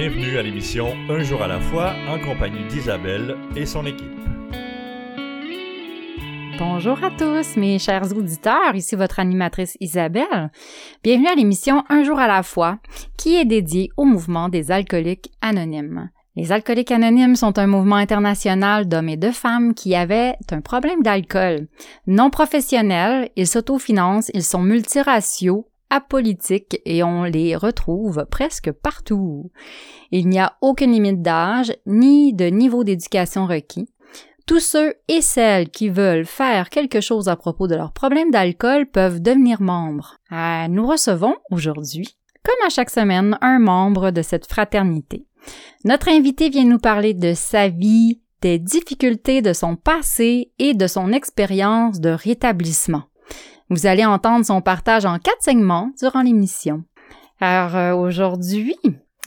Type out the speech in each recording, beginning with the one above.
Bienvenue à l'émission Un jour à la fois en compagnie d'Isabelle et son équipe. Bonjour à tous, mes chers auditeurs. Ici votre animatrice Isabelle. Bienvenue à l'émission Un jour à la fois, qui est dédiée au mouvement des alcooliques anonymes. Les alcooliques anonymes sont un mouvement international d'hommes et de femmes qui avaient un problème d'alcool. Non professionnels, ils s'autofinancent, ils sont multiraciaux, apolitiques et on les retrouve presque partout. Il n'y a aucune limite d'âge ni de niveau d'éducation requis. Tous ceux et celles qui veulent faire quelque chose à propos de leur problème d'alcool peuvent devenir membres. Euh, nous recevons aujourd'hui, comme à chaque semaine, un membre de cette fraternité. Notre invité vient nous parler de sa vie, des difficultés de son passé et de son expérience de rétablissement. Vous allez entendre son partage en quatre segments durant l'émission. Alors euh, aujourd'hui,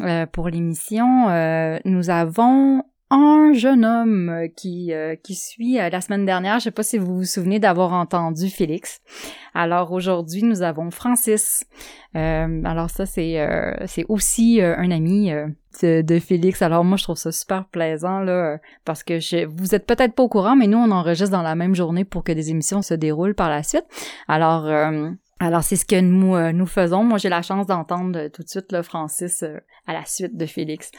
euh, pour l'émission, euh, nous avons un jeune homme qui, qui suit la semaine dernière. Je sais pas si vous vous souvenez d'avoir entendu Félix. Alors aujourd'hui, nous avons Francis. alors ça, c'est c'est aussi un ami de, Félix. Alors moi, je trouve ça super plaisant là, parce que je, vous êtes peut-être pas au courant, mais nous, on enregistre dans la même journée pour que des émissions se déroulent par la suite. Alors euh, alors, c'est ce que nous, euh, nous faisons. Moi, j'ai la chance d'entendre euh, tout de suite le Francis à la suite de Félix.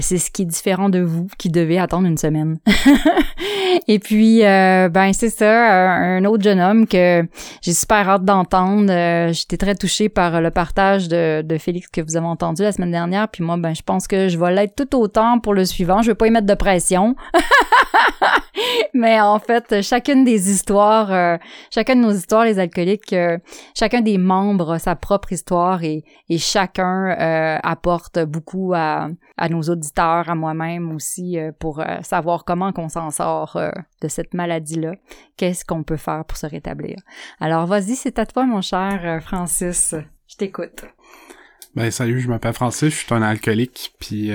C'est ce qui est différent de vous, qui devez attendre une semaine. Et puis, ben c'est ça, un autre jeune homme que j'ai super hâte d'entendre. J'étais très touchée par le partage de, de, Félix que vous avez entendu la semaine dernière. Puis moi, ben je pense que je vais l'être tout autant pour le suivant. Je vais pas y mettre de pression. Mais en fait, chacune des histoires, chacune de nos histoires, les alcooliques, chacun des membres a sa propre histoire et, et chacun euh, apporte beaucoup à, à, nos auditeurs, à moi-même aussi, euh, pour euh, savoir comment qu'on s'en sort de cette maladie-là. Qu'est-ce qu'on peut faire pour se rétablir? Alors, vas-y, c'est à toi, mon cher Francis. Je t'écoute. Ben, salut, je m'appelle Francis, je suis un alcoolique, puis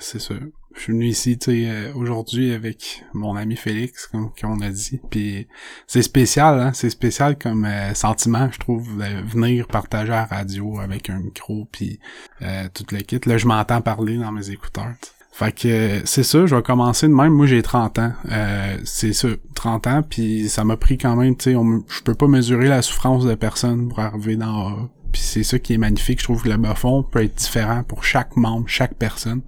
c'est ça je suis venu ici, euh, aujourd'hui avec mon ami Félix, comme on a dit. Puis c'est spécial, hein, c'est spécial comme euh, sentiment, je trouve, de venir partager la radio avec un micro, puis euh, tout le. Là, je m'entends parler dans mes écouteurs. Fait que c'est ça, je vais commencer de même. Moi, j'ai 30 ans. c'est ça, 30 ans, puis ça m'a pris quand même, tu sais, je peux pas mesurer la souffrance de personne pour arriver dans puis c'est ça qui est magnifique. Je trouve que le bas fond peut être différent pour chaque membre, chaque personne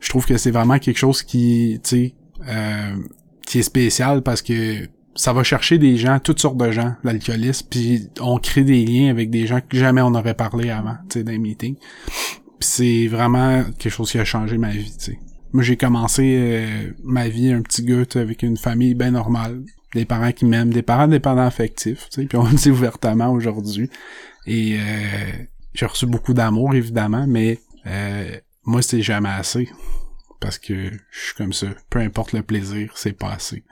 je trouve que c'est vraiment quelque chose qui, tu sais, euh, qui est spécial parce que ça va chercher des gens, toutes sortes de gens, l'alcoolisme, puis on crée des liens avec des gens que jamais on aurait parlé avant, tu sais, dans les meetings. C'est vraiment quelque chose qui a changé ma vie, tu sais. Moi, j'ai commencé euh, ma vie un petit gars avec une famille bien normale, des parents qui m'aiment, des parents dépendants affectifs, tu sais, puis on le dit ouvertement aujourd'hui. Et euh, j'ai reçu beaucoup d'amour, évidemment, mais euh, moi, c'est jamais assez. Parce que je suis comme ça. Peu importe le plaisir, c'est pas assez.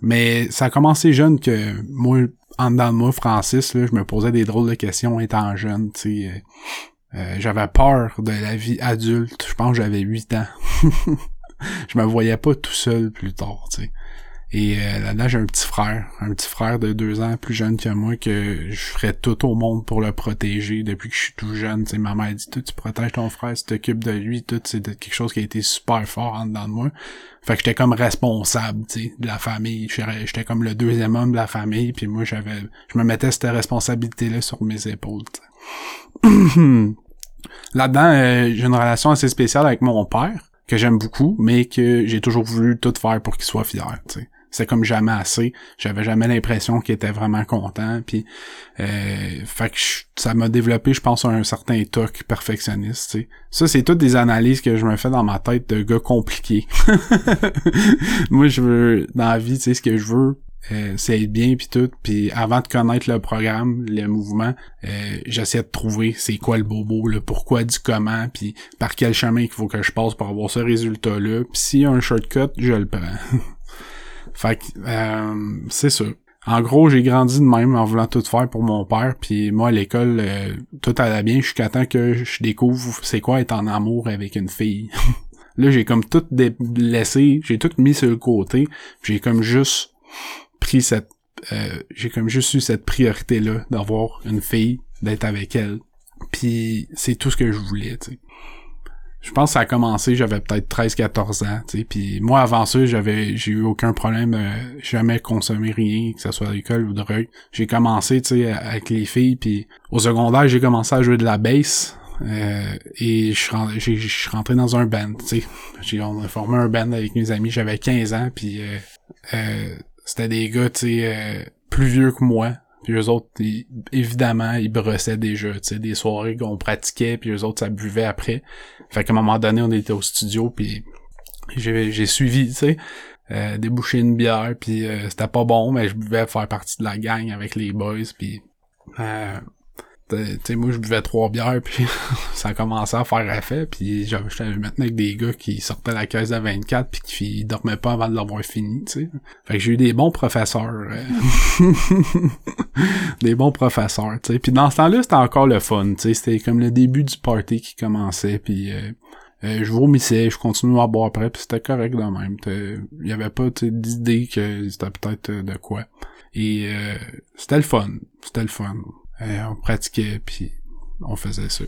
Mais ça a commencé jeune que moi, en dedans de moi, Francis, là, je me posais des drôles de questions étant jeune, tu sais. Euh, j'avais peur de la vie adulte. Je pense que j'avais 8 ans. je me voyais pas tout seul plus tard, tu sais. Et euh, là-dedans, j'ai un petit frère, un petit frère de deux ans plus jeune que moi, que je ferais tout au monde pour le protéger depuis que je suis tout jeune. T'sais, ma mère dit, tout, tu protèges ton frère, tu t'occupes de lui, tout, c'est quelque chose qui a été super fort en dedans de moi. Fait que j'étais comme responsable, tu de la famille. J'étais comme le deuxième homme de la famille, puis moi, j'avais, je me mettais cette responsabilité-là sur mes épaules. Là-dedans, euh, j'ai une relation assez spéciale avec mon père que j'aime beaucoup, mais que j'ai toujours voulu tout faire pour qu'il soit fier. c'est comme jamais assez. J'avais jamais l'impression qu'il était vraiment content. Puis, euh, fait que ça m'a développé, je pense, un certain toc perfectionniste. Ça, c'est toutes des analyses que je me fais dans ma tête de gars compliqués. Moi, je veux dans la vie, tu sais, ce que je veux, euh, c'est être bien puis tout puis avant de connaître le programme le mouvement euh, j'essaie de trouver c'est quoi le bobo le pourquoi du comment puis par quel chemin qu'il faut que je passe pour avoir ce résultat là puis s'il y a un shortcut je le prends Fait que, euh, c'est ça. En gros, j'ai grandi de même en voulant tout faire pour mon père, puis moi à l'école, euh, tout allait bien jusqu'à temps que je découvre c'est quoi être en amour avec une fille. Là, j'ai comme tout laissé, j'ai tout mis sur le côté, j'ai comme juste pris cette euh, j'ai comme juste eu cette priorité là d'avoir une fille, d'être avec elle. Puis c'est tout ce que je voulais, tu sais je pense que ça a commencé, j'avais peut-être 13-14 ans, tu sais, puis moi avant ça, j'avais j'ai eu aucun problème, euh, jamais consommé rien, que ce soit l'alcool ou de drogue. J'ai commencé, tu sais, avec les filles, puis au secondaire, j'ai commencé à jouer de la bass. Euh, et je suis rentré dans un band, tu sais. On a formé un band avec mes amis, j'avais 15 ans, puis euh, c'était des gars, tu sais, plus vieux que moi, puis eux autres, évidemment, ils brossaient déjà, tu sais, des soirées qu'on pratiquait, puis eux autres, ça buvait après. Fait qu'à un moment donné, on était au studio, puis j'ai suivi, tu sais, euh, déboucher une bière, puis euh, c'était pas bon, mais je buvais faire partie de la gang avec les boys, puis euh, tu sais, moi, je buvais trois bières, puis ça a commencé à faire effet, puis j'étais maintenant avec des gars qui sortaient la caisse à 24, puis qui dormaient pas avant de l'avoir fini, tu sais. Fait que j'ai eu des bons professeurs. Euh, des bons professeurs, tu sais. Puis dans ce temps-là, c'était encore le fun, tu sais. C'était comme le début du party qui commençait, puis... Euh, euh, je vomissais, je continuais à boire après, puis c'était correct de même. Il y avait pas d'idée que c'était peut-être de quoi. Et c'était le fun. C'était le fun. Euh, on pratiquait, puis on faisait ça.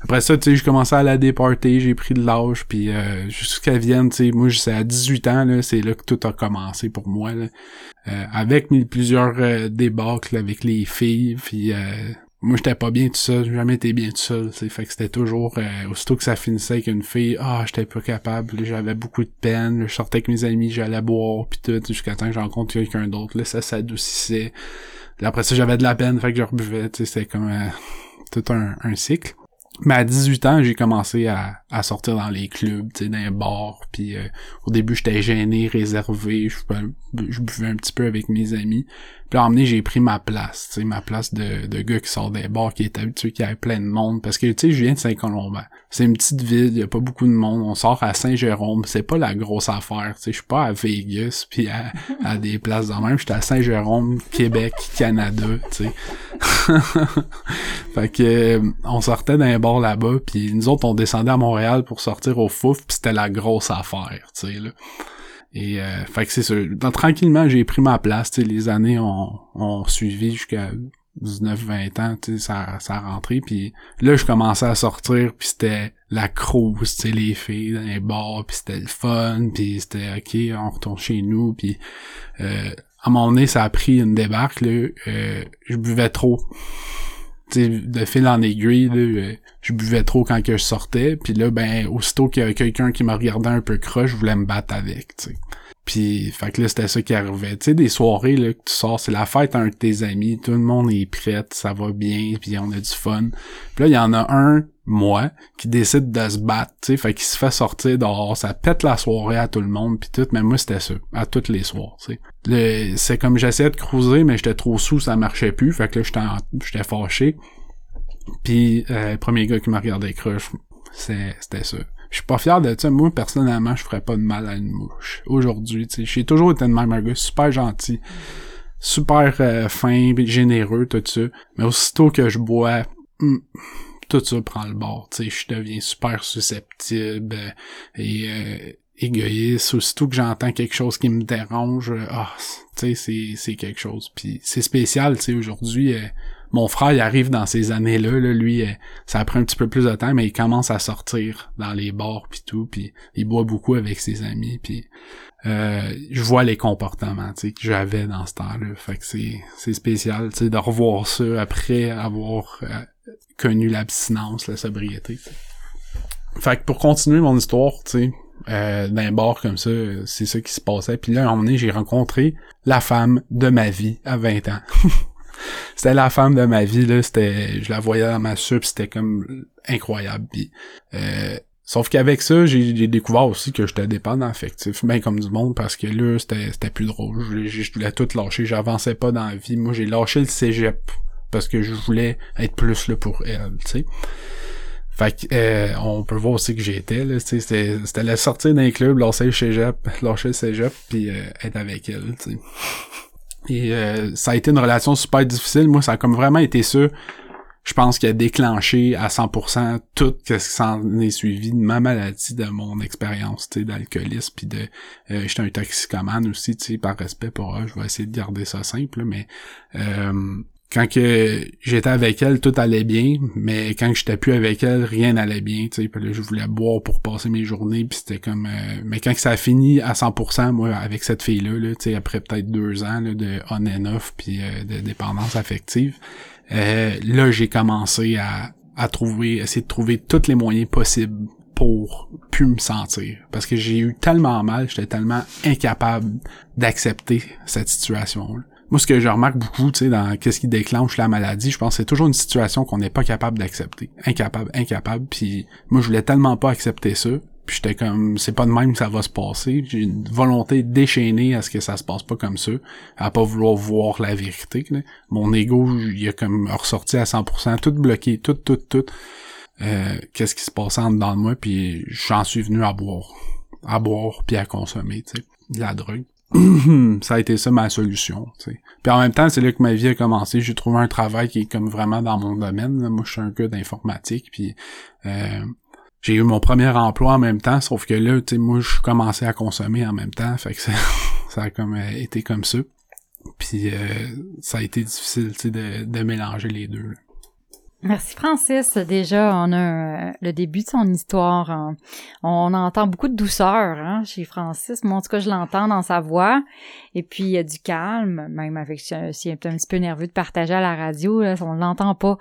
Après ça, tu sais, je commençais à la départer, j'ai pris de l'âge, puis euh, jusqu'à Vienne, tu sais, moi, c'est à 18 ans, là, c'est là que tout a commencé pour moi, là. Euh, avec mes, plusieurs euh, débâcles avec les filles, puis moi, j'étais pas bien tout seul, j'ai jamais été bien tout seul, tu fait que c'était toujours, aussitôt que ça finissait avec une fille, ah, j'étais pas capable, j'avais beaucoup de peine, je sortais avec mes amis, j'allais boire, puis tout, jusqu'à temps que j'en rencontre quelqu'un d'autre, là, ça s'adoucissait. Puis après ça, j'avais de la peine, fait que je rebuvais, tu sais, c'était comme euh, tout un, un cycle. Mais à 18 ans, j'ai commencé à, à, sortir dans les clubs, tu sais, dans les bars. Puis euh, au début, j'étais gêné, réservé. Je, buvais un petit peu avec mes amis. Puis à j'ai pris ma place, tu sais, ma place de, de gars qui sort des bars, qui est habitué, qui avait plein de monde. Parce que, tu sais, je viens de Saint-Colomban. C'est une petite ville, il y a pas beaucoup de monde. On sort à Saint-Jérôme, c'est pas la grosse affaire, tu sais. Je suis pas à Vegas, puis à, à des places de même. J'étais à Saint-Jérôme, Québec, Canada, tu sais. fait que, euh, on sortait d'un bar là-bas, puis nous autres, on descendait à Montréal pour sortir au Fouf, puis c'était la grosse affaire, tu sais, là. Et euh, fait que c'est ça. tranquillement, j'ai pris ma place. Les années ont, ont suivi jusqu'à 19-20 ans, ça, ça a rentré. Puis là, je commençais à sortir, puis c'était la crousse, tu sais, les filles dans les bars, puis c'était le fun, puis c'était OK, on retourne chez nous, puis euh, à un moment donné, ça a pris une débarque, là, euh, je buvais trop de fil en aiguille, là, euh, je buvais trop quand que je sortais, puis là, ben, aussitôt qu'il y avait quelqu'un qui me regardait un peu croche, je voulais me battre avec, tu sais. Puis, fait que là, c'était ça qui arrivait. Tu sais, des soirées, là, que tu sors, c'est la fête à un de tes amis, tout le monde est prêt, ça va bien, puis on a du fun. Puis là, il y en a un, moi, qui décide de se battre, tu sais, fait qu'il se fait sortir dehors, ça pète la soirée à tout le monde, puis tout, mais moi, c'était ça, à toutes les soirs, tu sais. C'est comme j'essayais de cruiser, mais j'étais trop sous, ça marchait plus, fait que là, j'étais fâché. Puis, euh, le premier gars qui m'a regardé crush, c'était ça. Je suis pas fier de ça. Moi, personnellement, je ferais pas de mal à une mouche. Aujourd'hui, tu sais, j'ai toujours été de même un gars super gentil, super euh, fin, généreux, tout ça. Mais aussitôt que je bois, hmm, tout ça prend le bord. Tu sais, je deviens super susceptible euh, et euh, égoïste. Aussitôt que j'entends quelque chose qui me dérange, ah, tu sais, c'est quelque chose. Puis c'est spécial, tu sais, aujourd'hui mon frère, il arrive dans ces années-là, là, lui, euh, ça prend un petit peu plus de temps, mais il commence à sortir dans les bars puis tout, puis il boit beaucoup avec ses amis, puis euh, je vois les comportements, tu sais, que j'avais dans ce temps-là. Fait que c'est, c'est spécial, tu sais, de revoir ça après avoir euh, connu l'abstinence, la sobriété. Fait que pour continuer mon histoire, tu sais, euh, d'un bar comme ça, c'est ça qui se passait. Puis là, à un moment donné, j'ai rencontré la femme de ma vie à 20 ans. c'était la femme de ma vie là c'était je la voyais dans ma sup c'était comme incroyable euh, sauf qu'avec ça j'ai découvert aussi que j'étais dépendant affectif bien comme du monde parce que là c'était plus drôle je, voulais tout lâcher j'avançais pas dans la vie moi j'ai lâché le cégep parce que je voulais être plus là pour elle tu sais fait que, euh, on peut voir aussi que j'étais, là, c'était, c'était la sortie d'un club, lâcher le cégep, lâcher le cégep, puis euh, être avec elle, tu sais. Et euh, ça a été une relation super difficile. Moi, ça a comme vraiment été ça. Je pense qu'il a déclenché à 100% tout ce qui s'en est suivi de ma maladie, de mon expérience d'alcoolisme, puis de euh, j'étais un toxicomane aussi, tu sais, par respect pour eux, je vais essayer de garder ça simple, mais euh, quand que j'étais avec elle, tout allait bien, mais quand j'étais plus avec elle, rien n'allait bien, tu sais. Là, je voulais boire pour passer mes journées, puis c'était comme... euh, mais quand que ça a fini à 100%, moi, avec cette fille-là, là, tu sais, après peut-être deux ans là, de on and off, puis euh, de dépendance affective, euh, là, j'ai commencé à, à trouver, essayer de trouver tous les moyens possibles pour plus me sentir. Parce que j'ai eu tellement mal, j'étais tellement incapable d'accepter cette situation-là. Moi, ce que je remarque beaucoup, tu sais, dans qu'est-ce qui déclenche la maladie, je pense que c'est toujours une situation qu'on n'est pas capable d'accepter. Incapable, incapable. Puis moi, je voulais tellement pas accepter ça. Puis j'étais comme, c'est pas de même que ça va se passer. J'ai une volonté déchaînée à ce que ça se passe pas comme ça. À pas vouloir voir la vérité. là. Mon ego, il a comme ressorti à 100%, tout bloqué, tout, tout, tout. Euh, qu'est-ce qui se passait en dedans de moi, puis j'en suis venu à boire. À boire, puis à consommer, tu sais, la drogue. Ça a été ça ma solution. Puis en même temps, c'est là que ma vie a commencé. J'ai trouvé un travail qui est comme vraiment dans mon domaine. Moi, je suis un gars d'informatique, puis euh, j'ai eu mon premier emploi en même temps, sauf que là, tu sais, moi, je commençais à consommer en même temps, fait que ça, ça a comme euh, été comme ça. Puis euh, ça a été difficile, tu sais, de, de mélanger les deux. là. Merci Francis. Déjà, on a euh, le début de son histoire. hein. On entend beaucoup de douceur hein, chez Francis. Moi, en tout cas, je l'entends dans sa voix. Et puis, il y a du calme, même avec si un petit peu nerveux de partager à la radio, là, on l'entend pas.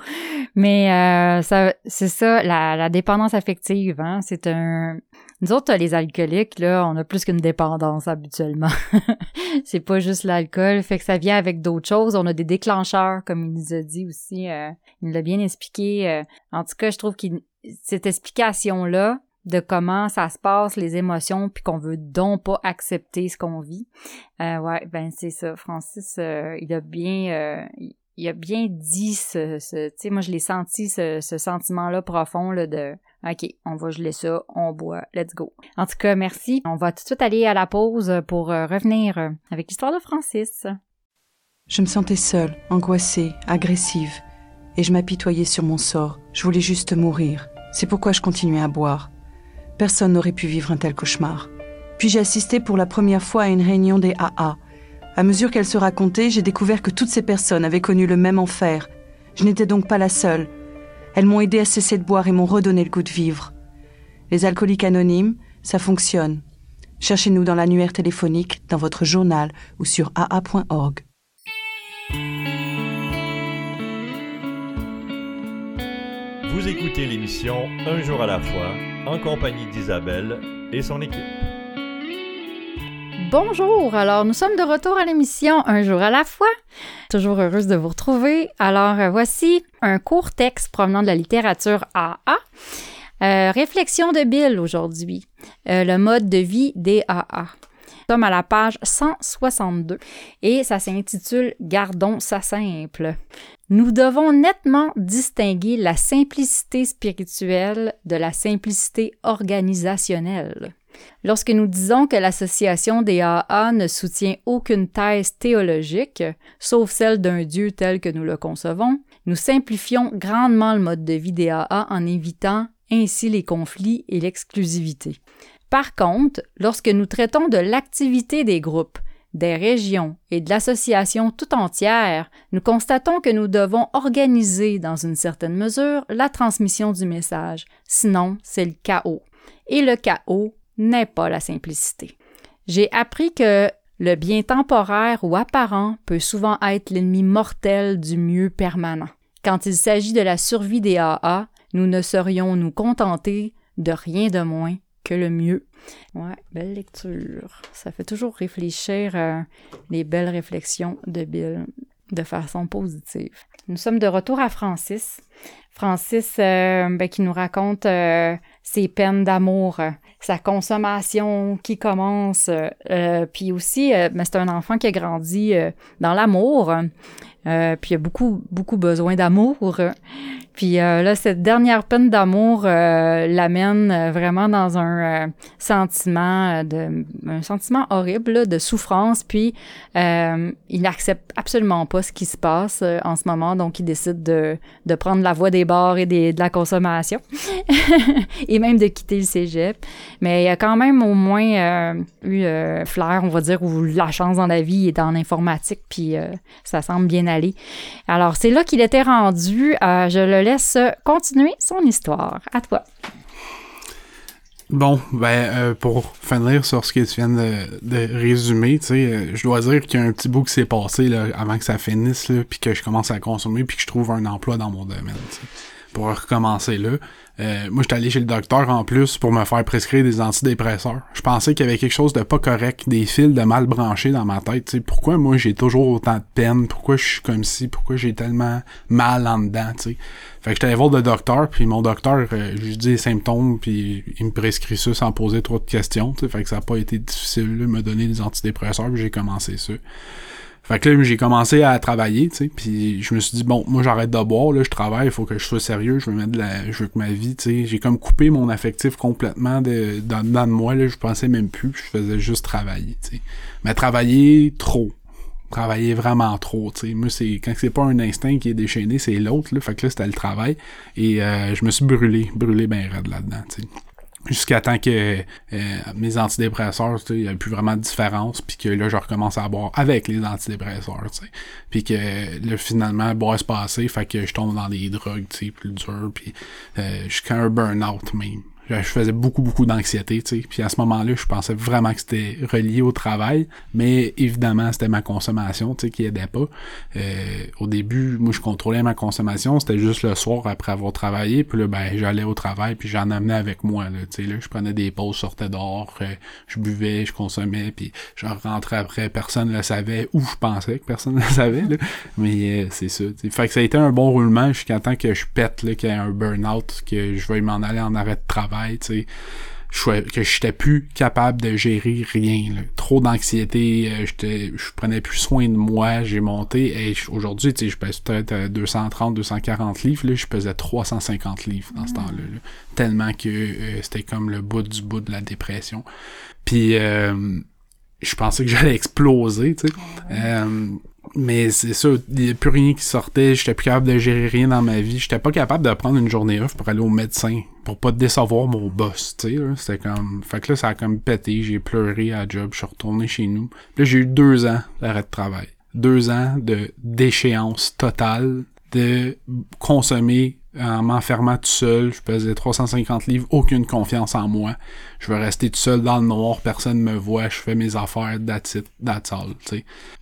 Mais euh, ça, c'est ça, la, la dépendance affective. Hein, c'est un... Nous autres, les alcooliques, là, on a plus qu'une dépendance habituellement. c'est pas juste l'alcool, fait que ça vient avec d'autres choses. On a des déclencheurs, comme il nous a dit aussi. euh, il l'a bien expliqué. euh, en tout cas, je trouve que cette explication-là de comment ça se passe, les émotions, puis qu'on veut donc pas accepter ce qu'on vit. Euh, ouais, ben c'est ça. Francis, euh, il a bien... euh, il a bien dit ce, tu sais, moi je l'ai senti ce, ce sentiment-là profond là, de OK, on va geler ça, on boit, let's go. En tout cas, merci. On va tout de suite aller à la pause pour euh, revenir euh, avec l'histoire de Francis. Je me sentais seule, angoissée, agressive, et je m'apitoyais sur mon sort. Je voulais juste mourir. C'est pourquoi je continuais à boire. Personne n'aurait pu vivre un tel cauchemar. Puis j'ai assisté pour la première fois à une réunion des AA. À mesure qu'elle se racontait, j'ai découvert que toutes ces personnes avaient connu le même enfer. Je n'étais donc pas la seule. Elles m'ont aidé à cesser de boire et m'ont redonné le goût de vivre. Les alcooliques anonymes, ça fonctionne. Cherchez-nous dans l'annuaire téléphonique, dans votre journal ou sur aa.org. Vous écoutez l'émission Un jour à la fois en compagnie d'Isabelle et son équipe. Bonjour, alors nous sommes de retour à l'émission Un jour à la fois. Toujours heureuse de vous retrouver. Alors euh, voici un court texte provenant de la littérature AA. Euh, réflexion de Bill aujourd'hui. Euh, le mode de vie des AA. Nous sommes à la page 162 et ça s'intitule Gardons ça simple. Nous devons nettement distinguer la simplicité spirituelle de la simplicité organisationnelle. Lorsque nous disons que l'association des AA ne soutient aucune thèse théologique, sauf celle d'un Dieu tel que nous le concevons, nous simplifions grandement le mode de vie des AA en évitant ainsi les conflits et l'exclusivité. Par contre, lorsque nous traitons de l'activité des groupes, des régions et de l'association tout entière, nous constatons que nous devons organiser dans une certaine mesure la transmission du message, sinon c'est le chaos. Et le chaos n'est pas la simplicité. J'ai appris que le bien temporaire ou apparent peut souvent être l'ennemi mortel du mieux permanent. Quand il s'agit de la survie des AA, nous ne serions nous contenter de rien de moins que le mieux. Ouais, belle lecture. Ça fait toujours réfléchir euh, les belles réflexions de Bill de façon positive. Nous sommes de retour à Francis. Francis euh, ben, qui nous raconte euh, ses peines d'amour, euh, sa consommation qui commence, euh, puis aussi, euh, ben, c'est un enfant qui a grandi euh, dans l'amour, euh, puis il a beaucoup, beaucoup besoin d'amour. Puis euh, là, cette dernière peine d'amour euh, l'amène vraiment dans un sentiment de un sentiment horrible de souffrance. Puis il n'accepte absolument pas ce qui se passe en ce moment, donc il décide de, de prendre la voie des bars et de la consommation et même de quitter le cégep. Mais il a quand même au moins eu flair, on va dire, ou la chance dans la vie, est en informatique, puis ça semble bien aller Alors, c'est là qu'il était rendu. Euh, je le laisse continuer son histoire. À toi. Bon, ben, euh, pour finir sur ce que tu viens de, résumer, tu sais, euh, je dois dire qu'il y a un petit bout qui s'est passé là, avant que ça finisse, puis que je commence à consommer, puis que je trouve un emploi dans mon domaine, pour recommencer là. Euh, moi, j'étais allé chez le docteur en plus pour me faire prescrire des antidépresseurs. Je pensais qu'il y avait quelque chose de pas correct, des fils de mal branchés dans ma tête. sais pourquoi moi j'ai toujours autant de peine? Pourquoi je suis comme si? Pourquoi j'ai tellement mal en dedans? sais? Fait que j'étais allé voir le docteur, puis mon docteur, euh, je lui dis les symptômes, puis il me prescrit ça sans poser trop de questions. sais Fait que ça a pas été difficile de me donner des antidépresseurs, puis j'ai commencé ça. Fait que là, j'ai commencé à travailler, tu sais, puis je me suis dit, bon, moi, j'arrête de boire, là, je travaille, il faut que je sois sérieux, je veux mettre de la... je veux que ma vie, tu sais, j'ai comme coupé mon affectif complètement de, dans, de moi, là, je pensais même plus, je faisais juste travailler, tu sais. Mais travailler trop. Travailler vraiment trop, tu sais. Moi, c'est, quand c'est pas un instinct qui est déchaîné, c'est l'autre, là, fait que là, c'était le travail, et euh, je me suis brûlé, brûlé ben raide là-dedans, tu sais jusqu'à temps que euh, mes antidépresseurs, il n'y a plus vraiment de différence, puis que là, je recommence à boire avec les antidépresseurs. Puis que là, finalement, boire se passer, fait que je tombe dans des drogues, tu sais, plus dures, puis euh, jusqu'à un burn-out même je faisais beaucoup, beaucoup d'anxiété, tu sais. Puis à ce moment-là, je pensais vraiment que c'était relié au travail, mais évidemment, c'était ma consommation, tu sais, qui aidait pas. Euh, au début, moi, je contrôlais ma consommation, c'était juste le soir après avoir travaillé, puis là, ben, j'allais au travail, puis j'en amenais avec moi, là, tu sais, là, je prenais des pauses, je sortais dehors, euh, je buvais, je consommais, puis je rentrais après, personne ne le savait, ou je pensais que personne ne le savait, là, mais euh, c'est ça, t'sais. Fait que ça a été un bon roulement jusqu'à temps que je pète, là, qu'il y ait un burn-out, que je vais m'en aller en arrêt de travail tu sais que j'étais plus capable de gérer rien. Trop d'anxiété, euh, je prenais plus soin de moi, j'ai monté. Et aujourd'hui, je pèse peut-être 230, 240 livres, là, je pesais 350 livres dans ce mm. temps-là. Tellement que euh, c'était comme le bout du bout de la dépression. Puis euh, je pensais que j'allais exploser, tu sais. Mais c'est ça, il n'y a plus rien qui sortait, j'étais plus capable de gérer rien dans ma vie, j'étais pas capable de prendre une journée off pour aller au médecin, pour pas décevoir mon boss, tu sais, c'était comme... Fait que là, ça a comme pété, j'ai pleuré à job, je suis retourné chez nous. Là, j'ai eu deux ans d'arrêt de travail. Deux ans de déchéance totale de consommer en m'enfermant tout seul. Je pesais 350 livres, aucune confiance en moi. Je veux rester tout seul dans le noir, personne me voit, je fais mes affaires, that's it, that's.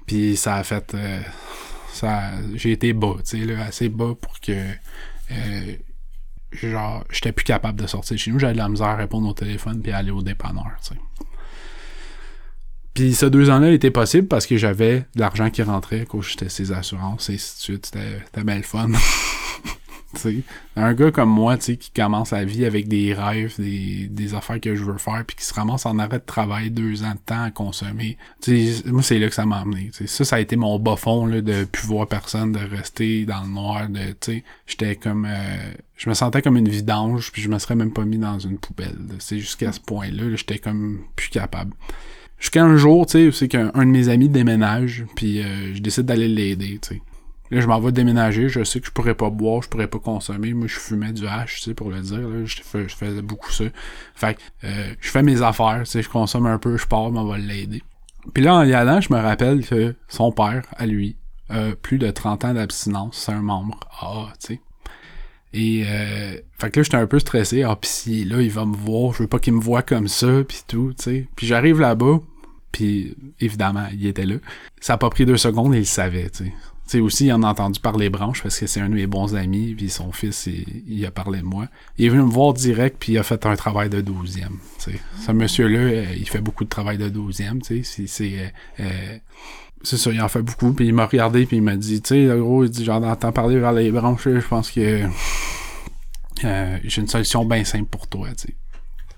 Puis ça a fait... Euh, ça, j'ai été bas, sais, assez bas pour que... Euh, genre, j'étais plus capable de sortir chez nous. J'avais de la misère à répondre au téléphone puis aller au dépanneur. Puis ce deux ans-là était possible parce que j'avais de l'argent qui rentrait quand j'étais ses assurances et ainsi de suite. C'était bien le fun. un gars comme moi, qui commence la vie avec des rêves, des, des affaires que je veux faire, puis qui se ramasse en arrêt de travail deux ans de temps à consommer. moi, c'est là que ça m'a amené. Ça, ça a été mon bas fond là, de plus voir personne, de rester dans le noir, de. J'étais comme euh, je me sentais comme une vidange, puis je me serais même pas mis dans une poubelle. C'est jusqu'à ce point-là, j'étais comme plus capable. Jusqu'à un jour, tu sais, c'est qu'un de mes amis déménage, puis euh, je décide d'aller l'aider, tu sais. Là, je m'en vais déménager, je sais que je pourrais pas boire, je pourrais pas consommer. Moi, je fumais du hash, tu sais, pour le dire. Là. Je, faisais beaucoup ça. Fait que euh, je fais mes affaires, tu sais, je consomme un peu, je pars, mais on va l'aider. Puis là, en y allant, je me rappelle que son père, à lui, a plus de 30 ans d'abstinence, c'est un membre Ah, tu sais. Et euh, fait que là, j'étais un peu stressé. Ah, pis si là, il va me voir, je veux pas qu'il me voit comme ça, puis tout, tu sais. Puis j'arrive là-bas, puis évidemment, il était là. Ça a pas pris deux secondes il savait, tu sais sais, aussi, il en a entendu parler branche parce que c'est un de mes bons amis, puis son fils, il, a parlé de moi. Il est venu me voir direct, puis il a fait un travail de douzième. sais. Ce monsieur-là, euh, il fait beaucoup de travail de douzième, tu sais. C'est, euh, euh, c'est ça, il en fait beaucoup, puis il m'a regardé, puis il m'a dit, tu sais, gros, il dit, j'en entends parler vers les branches, je pense que j'ai une solution bien simple pour toi, tu sais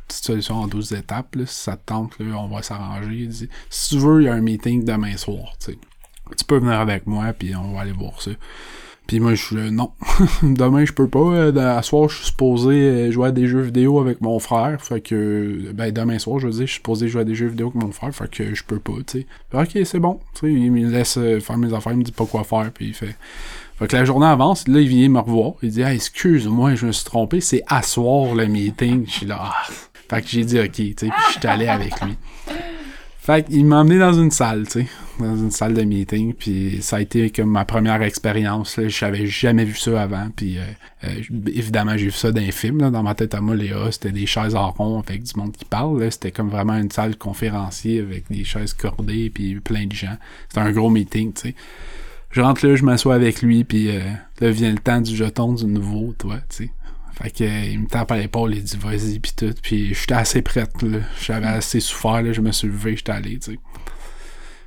petite solution en 12 étapes, là, si ça te tente, là, on va s'arranger. Il dit, si tu veux, il y a un meeting demain soir, tu sais tu peux venir avec moi, puis on va aller voir ça. Puis moi, je suis non. Demain, je peux pas. Euh, à soir, je suis supposé euh, jouer à des jeux vidéo avec mon frère. Fait que, ben, demain soir, je veux dire, je suis supposé jouer à des jeux vidéo avec mon frère. Fait que je peux pas, tu sais. Ok, c'est bon. Tu sais, il me laisse euh, faire mes affaires, il me dit pas quoi faire, puis il fait. Fait que la journée avance, là, il vient me revoir. Il dit, ah, excuse-moi, je me suis trompé, c'est à soir le meeting. Je suis là, ah. Fait que j'ai dit, ok, tu sais, puis je suis allé avec lui. Fait qu'il m'a emmené dans une salle, tu sais, dans une salle de meeting, puis ça a été comme ma première expérience. Je n'avais jamais vu ça avant, puis euh, euh, évidemment j'ai vu ça dans les films. Là, dans ma tête à moi, Léa, c'était des chaises en rond avec du monde qui parle. C'était comme vraiment une salle conférencier avec des chaises cordées puis plein de gens. C'était un gros meeting, tu sais. Je rentre là, je m'assois avec lui, puis euh, là vient le temps du jeton du nouveau, toi, tu sais. Fait que, euh, il me tape à l'épaule, il dit vas-y, puis tout. Puis j'étais assez prête, là. J'avais assez souffert, là. Je me suis levé, j'étais allé, tu sais.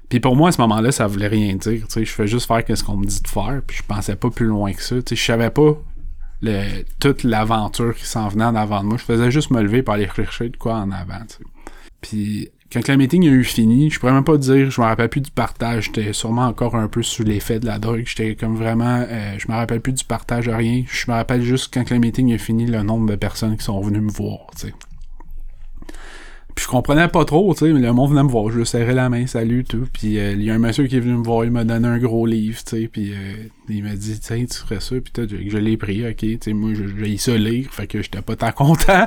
Puis pour moi, à ce moment-là, ça voulait rien dire, tu sais. Je fais juste faire ce qu'on me dit de faire, puis je pensais pas plus loin que ça, tu sais. Je savais pas le, toute l'aventure qui s'en venait en avant de moi. Je faisais juste me lever pour aller chercher de quoi en avant, tu sais. Puis quand le meeting a eu fini, je pourrais même pas dire, je me rappelle plus du partage, j'étais sûrement encore un peu sous l'effet de la drogue, j'étais comme vraiment, euh, je me rappelle plus du partage rien, je me rappelle juste quand le meeting a fini, le nombre de personnes qui sont venues me voir, tu sais. Puis je comprenais pas trop, tu sais, mais le monde venait me voir, je lui serrais la main, salut, tout. Puis euh, il y a un monsieur qui est venu me voir, il m'a donné un gros livre, tu sais, puis euh, il m'a dit, tiens, tu ferais ça, puis je, je l'ai pris, ok, tu sais, moi, j'ai ça lire, fait que j'étais pas tant content.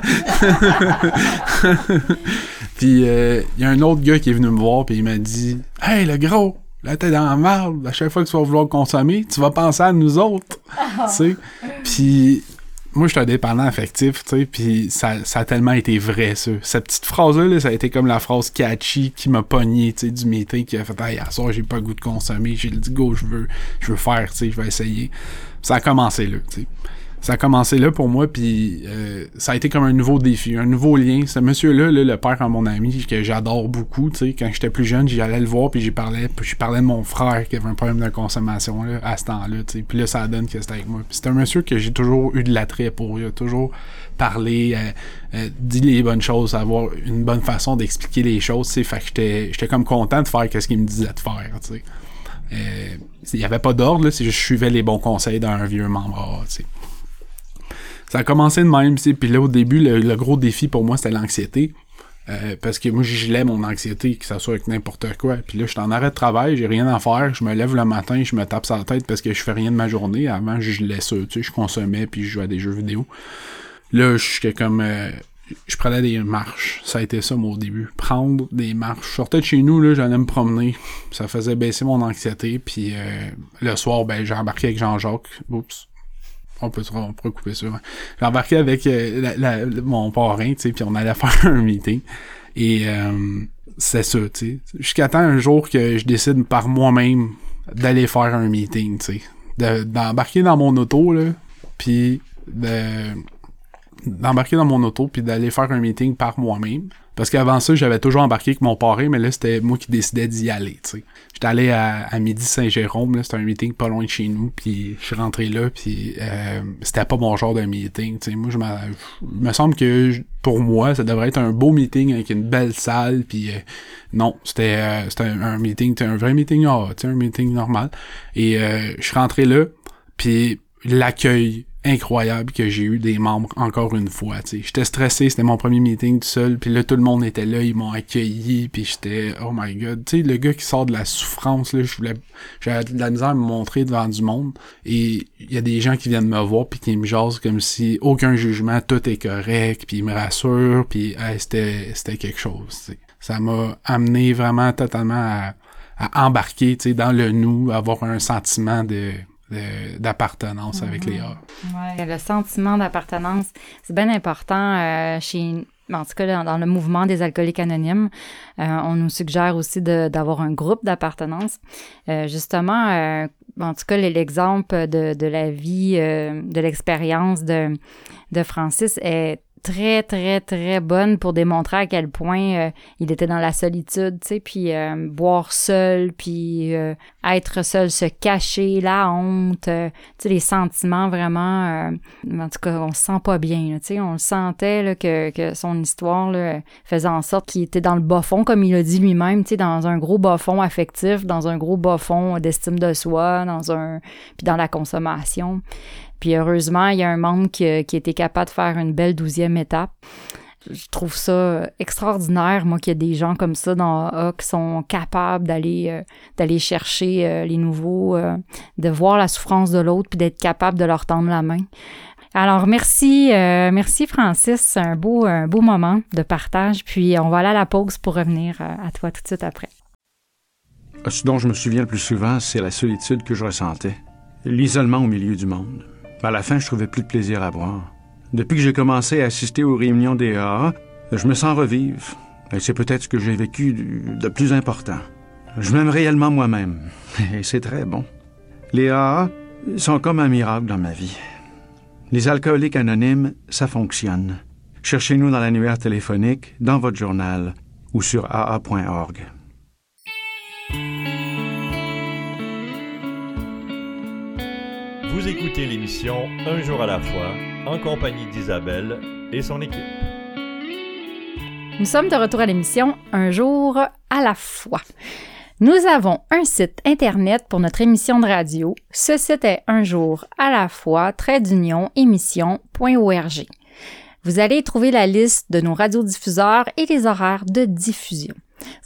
puis euh, il y a un autre gars qui est venu me voir, puis il m'a dit, hey, le gros, là t'es dans la merde, à chaque fois que tu vas vouloir consommer, tu vas penser à nous autres, tu sais. Puis moi, je suis un dépendant affectif, tu sais, puis ça, ça a tellement été vrai, ça. Cette petite phrase-là, ça a été comme la phrase catchy qui m'a pogné, tu sais, du meeting, qui a fait « Hey, à soir, j'ai pas le goût de consommer. » J'ai dit « Go, je veux, je veux faire, tu sais, je vais essayer. » Ça a commencé là, tu sais ça a commencé là pour moi, puis euh, ça a été comme un nouveau défi, un nouveau lien. Ce monsieur-là, le père de mon ami, que j'adore beaucoup, tu sais, quand j'étais plus jeune, j'allais le voir, puis j'y parlais, puis je parlais de mon frère qui avait un problème de consommation là, à ce temps-là, tu sais. Puis là, ça donne que c'était avec moi. c'est un monsieur que j'ai toujours eu de l'attrait pour. Il a toujours parlé, euh, euh, dit les bonnes choses, avoir une bonne façon d'expliquer les choses, tu sais. Fait que j'étais, j'étais comme content de faire ce qu'il me disait de faire, tu sais. Il n'y avait pas d'ordre, c'est juste je suivais les bons conseils d'un vieux membre, tu sais. Ça a commencé de même, puis là, au début, le, gros défi pour moi, c'était l'anxiété. Euh, parce que moi, je gelais mon anxiété, que ça soit avec n'importe quoi. Puis là, je suis en arrêt de travail, j'ai rien à faire. Je me lève le matin, je me tape sur la tête parce que je fais rien de ma journée. Avant, je gelais ça, tu sais, je consommais, puis je jouais à des jeux vidéo. Là, j'étais comme... Euh, je prenais des marches. Ça a été ça, moi, au début. Prendre des marches. Je sortais de chez nous, là, j'allais me promener. Ça faisait baisser mon anxiété. Puis euh, le soir, ben, j'ai embarqué avec Jean-Jacques. Oups on peut, on peut couper ça. J'ai embarqué avec euh, mon parrain, tu sais, puis on allait faire un meeting. Et euh, c'est ça, tu sais. Jusqu'à temps un jour que je décide par moi-même d'aller faire un meeting, tu sais. D'embarquer dans mon auto, là, puis d'embarquer dans mon auto, puis d'aller faire un meeting par moi-même. Parce qu'avant ça, j'avais toujours embarqué avec mon parrain, mais là, c'était moi qui décidais d'y aller, tu sais. J'étais allé à, Midi Saint-Jérôme, là, c'était un meeting pas loin de chez nous, puis je suis rentré là, puis euh, c'était pas mon genre de meeting, tu sais. Moi, je me semble que pour moi, ça devrait être un beau meeting avec une belle salle, puis euh, non, c'était euh, c'était un, meeting, un vrai meeting, ah, tu sais, un meeting normal. Et je suis rentré là, puis l'accueil incroyable que j'ai eu des membres encore une fois. J'étais stressé, c'était mon premier meeting tout seul, puis là tout le monde était là, ils m'ont accueilli, puis j'étais oh my god, tu le gars qui sort de la souffrance là, je voulais j'avais de la misère à me montrer devant du monde et il y a des gens qui viennent me voir puis qui me jasent comme si aucun jugement, tout est correct, puis ils me rassurent, puis c'était c'était quelque chose. Ça m'a amené vraiment totalement à, embarquer, tu dans le nous, avoir un sentiment de d'appartenance avec les Ouais. Le sentiment d'appartenance, c'est bien important euh, chez en tout cas, dans, le mouvement des alcooliques anonymes, euh, on nous suggère aussi d'avoir un groupe d'appartenance. Euh, justement, en tout cas, l'exemple de, de, la vie, de l'expérience de, de Francis est très, très, très bonne pour démontrer à quel point euh, il était dans la solitude, tu sais, puis euh, boire seul, puis euh, être seul, se cacher, la honte, tu sais, les sentiments vraiment, en tout cas, on se sent pas bien, tu sais, on le sentait là, que, que son histoire là, faisait en sorte qu'il était dans le bas fond, comme il a dit lui-même, tu sais, dans un gros bas fond affectif, dans un gros bas fond d'estime de soi, dans un, puis dans la consommation. Puis heureusement, il y a un membre qui, a, qui été capable de faire une belle douzième étape. Je trouve ça extraordinaire, moi, qu'il y a des gens comme ça A qui sont capables d'aller euh, chercher euh, les nouveaux, euh, de voir la souffrance de l'autre, puis d'être capable de leur tendre la main. Alors, merci, euh, merci Francis. C'est un beau, un beau moment de partage. Puis, on va aller à la pause pour revenir euh, à toi tout de suite après. Ce dont je me souviens le plus souvent, c'est la solitude que je ressentais. L'isolement au milieu du monde. À la fin, je trouvais plus de plaisir à boire. Depuis que j'ai commencé à assister aux réunions des AA, je me sens revivre. Et c'est peut-être ce que j'ai vécu de plus important. Je m'aime réellement moi-même. Et c'est très bon. Les AA sont comme un miracle dans ma vie. Les alcooliques anonymes, ça fonctionne. Cherchez-nous dans l'annuaire téléphonique, dans votre journal ou sur aa.org. Vous écoutez l'émission Un jour à la fois en compagnie d'Isabelle et son équipe. Nous sommes de retour à l'émission Un jour à la fois. Nous avons un site internet pour notre émission de radio. Ce site est un jour à la fois, trait d'union, émission.org. Vous allez trouver la liste de nos radiodiffuseurs et les horaires de diffusion.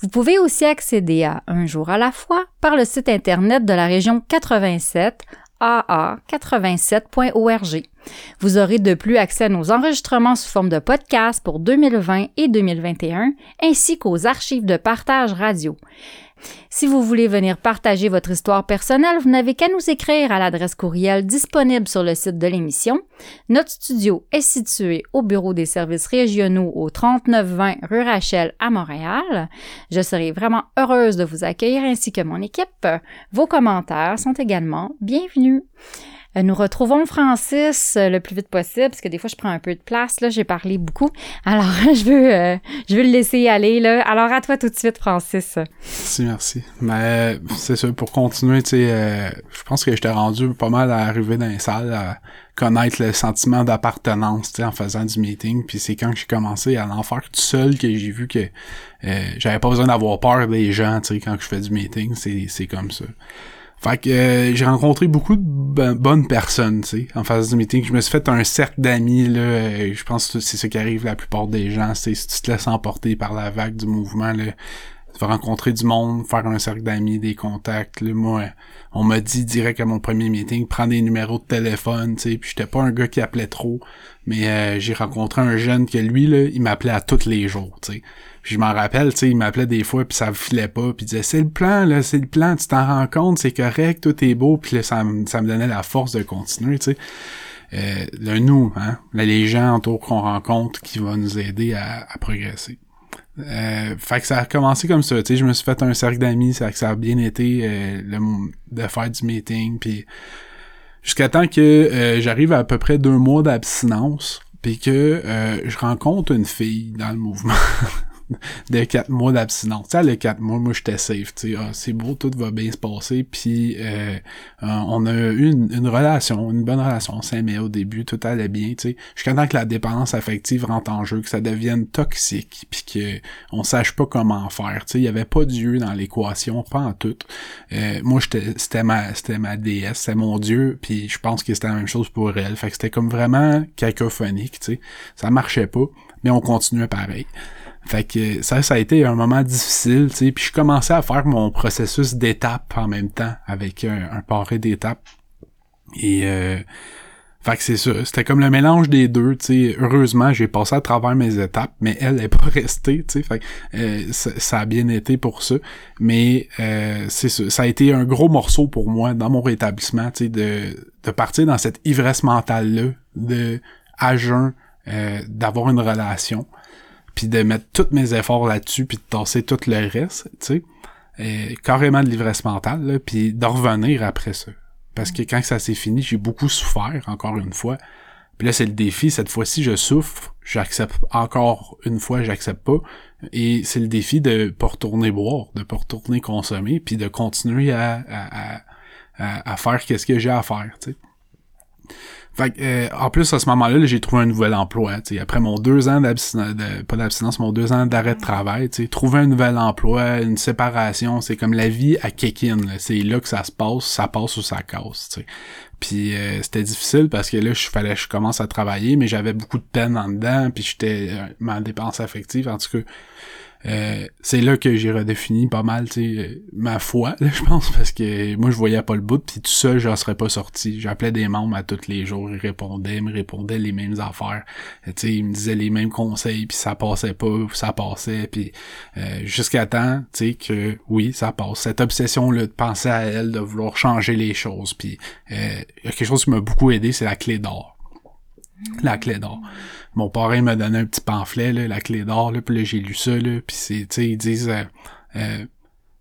Vous pouvez aussi accéder à Un jour à la fois par le site internet de la région 87 aa87.org. Vous aurez de plus accès à nos enregistrements sous forme de podcast pour 2020 et 2021, ainsi qu'aux archives de partage radio. Si vous voulez venir partager votre histoire personnelle, vous n'avez qu'à nous écrire à l'adresse courriel disponible sur le site de l'émission. Notre studio est situé au bureau des services régionaux au 3920 rue Rachel à Montréal. Je serai vraiment heureuse de vous accueillir ainsi que mon équipe. Vos commentaires sont également bienvenus. Euh, nous retrouvons Francis euh, le plus vite possible, parce que des fois, je prends un peu de place. Là, j'ai parlé beaucoup. Alors, je veux, euh, je veux le laisser aller. Là. Alors, à toi tout de suite, Francis. Merci, merci. Mais c'est ça, pour continuer, tu sais, je pense que j'étais rendu pas mal à arriver dans les salles, à connaître le sentiment d'appartenance, tu sais, en faisant du meeting. Puis c'est quand j'ai commencé à en faire tout seul que j'ai vu que j'avais pas besoin d'avoir peur des gens, tu sais, quand je fais du meeting. C'est comme ça. Fait que euh, j'ai rencontré beaucoup de bonnes personnes, tu sais, en phase de meeting. Je me suis fait un cercle d'amis, là. Euh, je pense que c'est ce qui arrive la plupart des gens. C'est si tu te laisses emporter par la vague du mouvement, là, tu vas rencontrer du monde, faire un cercle d'amis, des contacts. Là, moi, on m'a dit direct à mon premier meeting, prends des numéros de téléphone, tu sais. Puis j'étais pas un gars qui appelait trop, mais euh, j'ai rencontré un jeune que lui, là, il m'appelait à tous les jours, tu sais je m'en rappelle, tu sais, il m'appelait des fois puis ça filait pas, puis il disait c'est le plan là, c'est le plan, tu t'en rends compte, c'est correct, tout est beau, puis ça, me, ça me donnait la force de continuer, tu sais. Euh, le nous, hein, les gens autour qu'on rencontre qui vont nous aider à, progresser. Euh, fait que ça a commencé comme ça, tu sais, je me suis fait un cercle d'amis, ça, ça a bien été euh, le, de faire du meeting, puis jusqu'à temps que euh, j'arrive à, à peu près deux mois d'abstinence, puis que euh, je rencontre une fille dans le mouvement. de quatre mois d'abstinence. Tu sais, les quatre mois, moi, j'étais safe, ah, c'est beau, tout va bien se passer, puis euh, euh, on a eu une, relation, une bonne relation, on s'aimait au début, tout allait bien, tu sais, jusqu'à temps que la dépendance affective rentre en jeu, que ça devienne toxique, puis que on sache pas comment faire, il y avait pas Dieu dans l'équation, pas en tout. Euh, moi, c'était ma, c'était ma déesse, c'était mon Dieu, puis je pense que c'était la même chose pour elle, fait que c'était comme vraiment cacophonique, tu ça marchait pas, mais on continuait pareil. Fait que ça, ça a été un moment difficile, tu sais. Puis je commençais à faire mon processus d'étapes en même temps, avec un, un paré d'étapes. Et euh, fait que c'est ça. C'était comme le mélange des deux, tu sais. Heureusement, j'ai passé à travers mes étapes, mais elle n'est pas restée, tu sais. Fait que euh, ça, a bien été pour ça. Mais euh, c'est ça. Ça a été un gros morceau pour moi dans mon rétablissement, tu sais, de, de partir dans cette ivresse mentale-là, de à jeun, euh, d'avoir une relation puis de mettre tous mes efforts là-dessus, puis de tasser tout le reste, tu sais, carrément de l'ivresse mentale, puis de revenir après ça. Parce que quand ça s'est fini, j'ai beaucoup souffert, encore une fois. Puis là, c'est le défi. Cette fois-ci, je souffre. J'accepte encore une fois, j'accepte pas. Et c'est le défi de pas retourner boire, de pas retourner consommer, puis de continuer à, à, à, à faire qu'est-ce que j'ai à faire, tu sais. Fait euh, en plus, à ce moment-là, j'ai trouvé un nouvel emploi. Après mon deux ans d'abstinence, pas d'abstinence, mon deux ans d'arrêt de travail, trouver un nouvel emploi, une séparation, c'est comme la vie à Kekin. C'est là que ça se passe, ça passe ou ça casse. T'sais. Puis euh, c'était difficile parce que là, je fallait je commence à travailler, mais j'avais beaucoup de peine en dedans, puis j'étais euh, ma dépense affective, en tout cas. Euh, c'est là que j'ai redéfini pas mal, tu sais, ma foi, je pense, parce que moi, je voyais pas le bout, puis tout seul, j'en serais pas sorti. J'appelais des membres à tous les jours, ils répondaient, ils me répondaient les mêmes affaires, tu sais, ils me disaient les mêmes conseils, puis ça passait pas, ça passait, puis euh, jusqu'à temps, tu sais, que oui, ça passe. Cette obsession-là de penser à elle, de vouloir changer les choses, puis euh, quelque chose qui m'a beaucoup aidé, c'est la clé d'or. La clé d'or mon parrain m'a donné un petit pamphlet, la clé d'or, là, puis là, j'ai lu ça, là, puis c'est, tu sais, ils disent, euh, euh,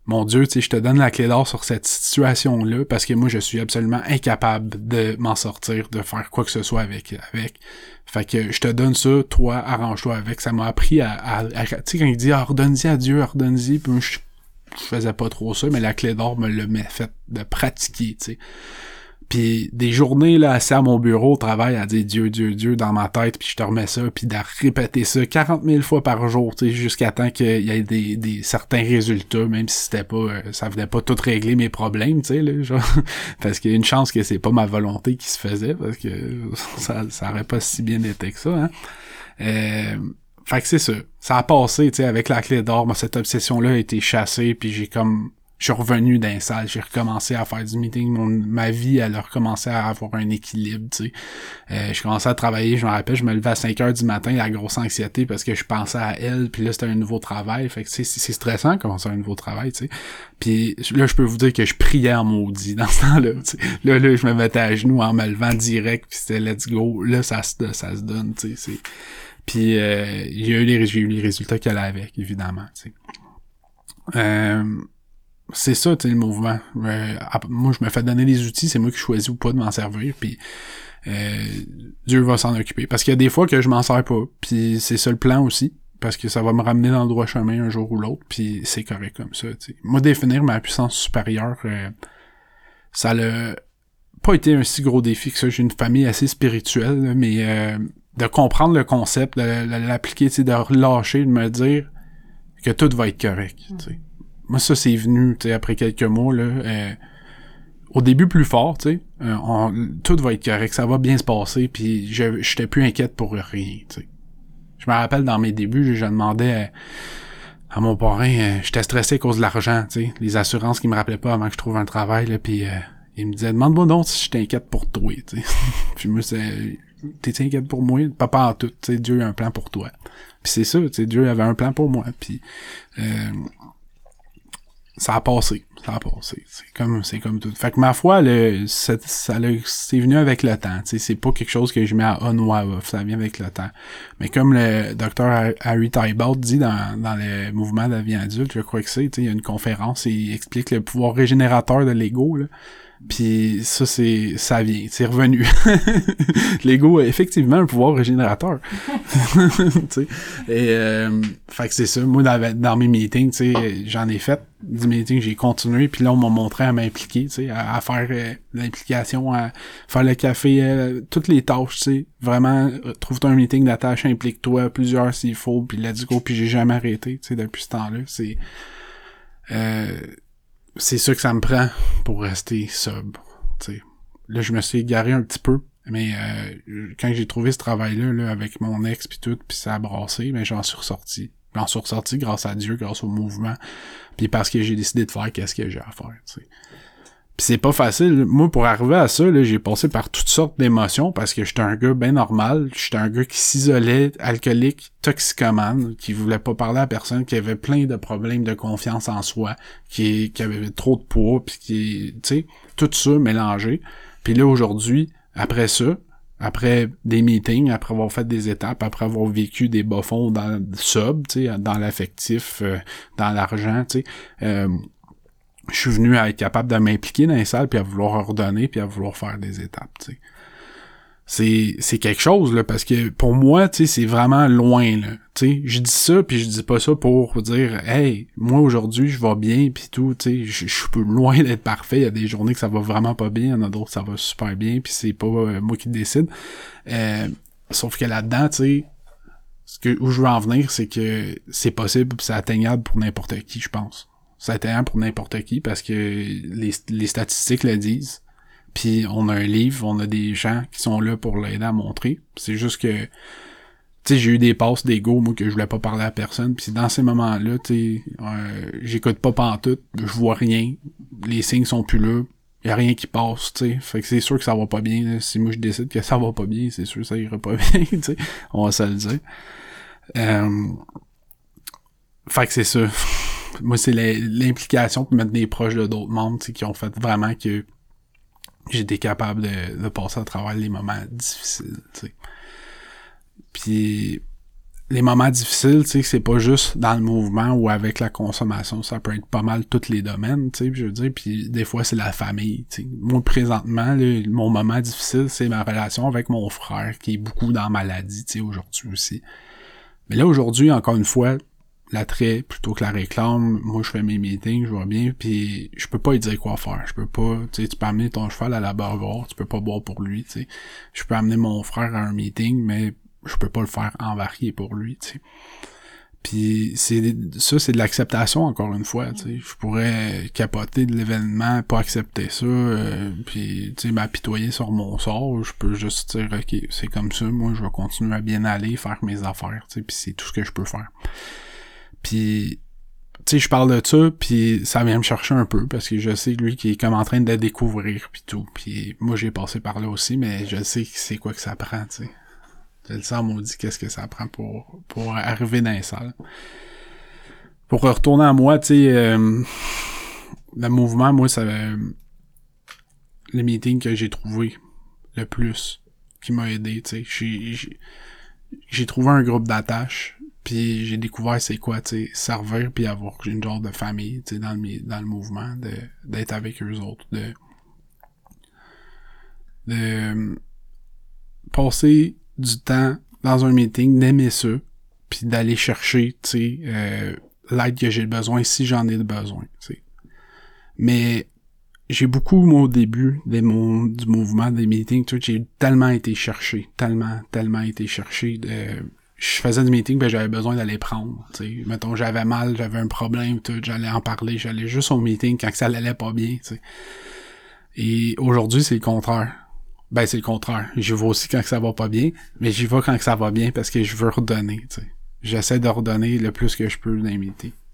mon Dieu, tu sais, je te donne la clé d'or sur cette situation-là, parce que moi, je suis absolument incapable de m'en sortir, de faire quoi que ce soit avec, avec. Fait que je te donne ça, toi, arrange-toi avec. Ça m'a appris à, tu sais, quand il dit, ordonne-y à Dieu, ordonne-y, puis je, je faisais pas trop ça, mais la clé d'or me l'a fait de pratiquer, tu sais. Puis des journées là assis à mon bureau au travail à dire Dieu, Dieu, Dieu dans ma tête, puis je te remets ça, puis de répéter ça 40 000 fois par jour, tu sais, jusqu'à temps qu'il y ait des, des certains résultats, même si c'était pas, euh, ça venait pas tout régler mes problèmes, tu sais, là, genre, parce qu'il y a une chance que c'est pas ma volonté qui se faisait, parce que ça, ça aurait pas si bien été que ça, hein. Euh, fait que c'est ça. Ça a passé, tu sais, avec la clé d'or, cette obsession-là a été chassée, puis j'ai comme je suis revenu d'un salle, j'ai recommencé à faire du meeting, mon, ma vie, elle a recommencé à avoir un équilibre, tu sais. Euh, je commençais à travailler, je me rappelle, je me levais à 5 heures du matin, la grosse anxiété parce que je pensais à elle, puis là, c'était un nouveau travail, fait que c'est, c'est stressant de commencer un nouveau travail, tu sais. Puis là, je peux vous dire que je priais en maudit dans ce temps-là, tu sais. Là, là, je me mettais à genoux en me levant direct, puis c'était let's go, là, ça, ça, ça se donne, tu sais, c'est... Puis euh, j'ai eu les, les résultats qu'elle avait évidemment, tu sais. Euh, c'est ça, tu le mouvement. Euh, moi, je me fais donner les outils, c'est moi qui choisis ou pas de m'en servir, puis euh, Dieu va s'en occuper. Parce qu'il y a des fois que je m'en sers pas, puis c'est ça le plan aussi, parce que ça va me ramener dans le droit chemin un jour ou l'autre, puis c'est correct comme ça. sais. Moi, définir ma puissance supérieure, euh, ça l'a pas été un si gros défi que ça. J'ai une famille assez spirituelle, mais de comprendre le concept, de, l'appliquer, de relâcher, de me dire que tout va être correct. sais moi, ça, c'est venu, tu sais, après quelques mois, là. Euh, au début, plus fort, tu sais. Euh, tout va être correct, ça va bien se passer, puis je j'étais plus inquiète pour rien, tu sais. Je me rappelle, dans mes débuts, je, demandais à, mon parrain, euh, j'étais stressé à cause de l'argent, tu sais. Les assurances qui me rappelaient pas avant que je trouve un travail, là, puis il me disait, demande-moi donc si je t'inquiète pour toi, tu sais. puis moi, c'est t'es inquiète pour moi? Pas en tout, tu sais, Dieu a un plan pour toi. Puis c'est ça, tu sais, Dieu avait un plan pour moi, puis ça a passé. Ça a passé. C'est comme, c'est comme tout. Fait que ma foi, le, ça, c'est venu avec le temps. C'est pas quelque chose que je mets à on ou à off. Ça vient avec le temps. Mais comme le docteur Harry Tybalt dit dans, dans le mouvement de la vie adulte, je crois que c'est, il y a une conférence et il explique le pouvoir régénérateur de l'ego. Puis ça, c'est ça vient, c'est revenu. L'ego a effectivement un pouvoir régénérateur. Et euh, fait que c'est ça. Moi, dans, mes meetings, j'en ai fait du meeting, j'ai continué, puis là, on m'a montré à m'impliquer, à, à faire euh, l'implication, à faire le café, euh, toutes les tâches, tu sais. Vraiment, euh, trouve-toi un meeting d'attache, implique-toi, plusieurs s'il faut, puis let's go, puis j'ai jamais arrêté, tu sais, depuis ce temps-là. C'est c'est ça que ça me prend pour rester sobre. sais. Là, je me suis égaré un petit peu, mais euh, quand j'ai trouvé ce travail-là là, avec mon ex puis tout, puis ça a brassé, mais j'en suis ressorti. J'en suis ressorti grâce à Dieu, grâce au mouvement, puis parce que j'ai décidé de faire qu'est-ce que j'ai à faire. sais. Pis c'est pas facile. Moi, pour arriver à ça, j'ai passé par toutes sortes d'émotions parce que j'étais un gars bien normal. J'étais un gars qui s'isolait, alcoolique, toxicomane, qui voulait pas parler à personne, qui avait plein de problèmes de confiance en soi, qui, qui avait trop de poids, puis qui, tu sais, tout ça mélangé. Puis là, aujourd'hui, après ça, après des meetings, après avoir fait des étapes, après avoir vécu des bas fonds dans le sub, dans l'affectif, euh, dans l'argent, tu sais, euh, je suis venu à être capable de m'impliquer dans les salles, puis à vouloir ordonner, puis à vouloir faire des étapes. C'est, c'est quelque chose, là, parce que pour moi, tu sais, c'est vraiment loin, là. Tu sais, je dis ça, puis je dis pas ça pour dire, hey, moi, aujourd'hui, je vais bien, puis tout, tu sais, je suis loin d'être parfait. Il y a des journées que ça va vraiment pas bien, il y en a d'autres ça va super bien, puis c'est pas euh, moi qui décide. Euh, sauf que là-dedans, tu sais, ce que, où je veux en venir, c'est que c'est possible, c'est atteignable pour n'importe qui, je pense ça un pour n'importe qui parce que les, les statistiques le disent. Puis on a un livre, on a des gens qui sont là pour l'aider à montrer. C'est juste que tu tu sais, j'ai eu des passes d'ego, moi, que je voulais pas parler à personne. Puis dans ces moments-là, tu sais, euh, j'écoute pas pantoute, je vois rien, les signes sont plus là, y a rien qui passe, tu sais. Fait que c'est sûr que ça va pas bien. Là. Si moi je décide que ça va pas bien, c'est sûr que ça ira pas bien, tu sais. On va se le dire. Euh... Fait que c'est ça. Moi, c'est l'implication pour mettre des proches de d'autres membres, qui ont fait vraiment que j'étais capable de, de passer à travers les moments difficiles. Puis les moments difficiles, tu sais, c'est pas juste dans le mouvement ou avec la consommation, ça peut être pas mal tous les domaines, tu sais, je veux dire, puis des fois c'est la famille, tu sais. Moi présentement, mon moment difficile, c'est ma relation avec mon frère qui est beaucoup dans la maladie, tu sais, aujourd'hui aussi. Mais là aujourd'hui, encore une fois, l'attrait plutôt que la réclame, moi je fais mes meetings, je vois bien, puis je peux pas lui dire quoi faire. Je peux pas, tu sais, tu peux amener ton cheval à la barre tu peux pas boire pour lui, tu sais. Je peux amener mon frère à un meeting, mais je peux pas le faire envarier pour lui, tu sais. Puis c'est ça, c'est de l'acceptation encore une fois. Tu sais. Je pourrais capoter de l'événement, pas accepter ça, euh, puis tu sais, m'apitoyer sur mon sort. Je peux juste dire ok, c'est comme ça, moi je vais continuer à bien aller, faire mes affaires, tu sais, puis c'est tout ce que je peux faire. Puis tu sais, je parle de ça, puis ça vient me chercher un peu, parce que je sais lui qui est comme en train de découvrir, puis tout. Puis moi, j'ai passé par là aussi, mais je sais c'est quoi que ça prend, tu sais. Je le sens maudit qu'est-ce que ça prend pour, pour arriver dans les salles. Pour retourner à moi, tu sais, euh, le mouvement, moi, ça le meeting que j'ai trouvé le plus qui m'a aidé, tu sais. J'ai trouvé un groupe d'attache, puis j'ai découvert c'est quoi, tu sais, servir puis avoir une genre de famille, tu dans le, dans le mouvement, d'être avec eux autres, de de passer du temps dans un meeting, d'aimer ça, puis d'aller chercher, tu euh, l'aide que j'ai besoin si j'en ai besoin, tu. Mais j'ai beaucoup, moi, au début des mon, du mouvement des meetings, j'ai tellement été cherché, tellement, tellement été cherché. De, je faisais des meetings, ben j'avais besoin d'aller prendre, tu sais. Mettons, j'avais mal, j'avais un problème, tout, j'allais en parler, j'allais juste au meeting quand ça allait pas bien, tu sais. Et aujourd'hui, c'est le contraire ben, c'est le contraire. J'y vais aussi quand ça va pas bien, mais j'y vais quand ça va bien parce que je veux redonner. J'essaie de redonner le plus que je peux d'inviter. Mm.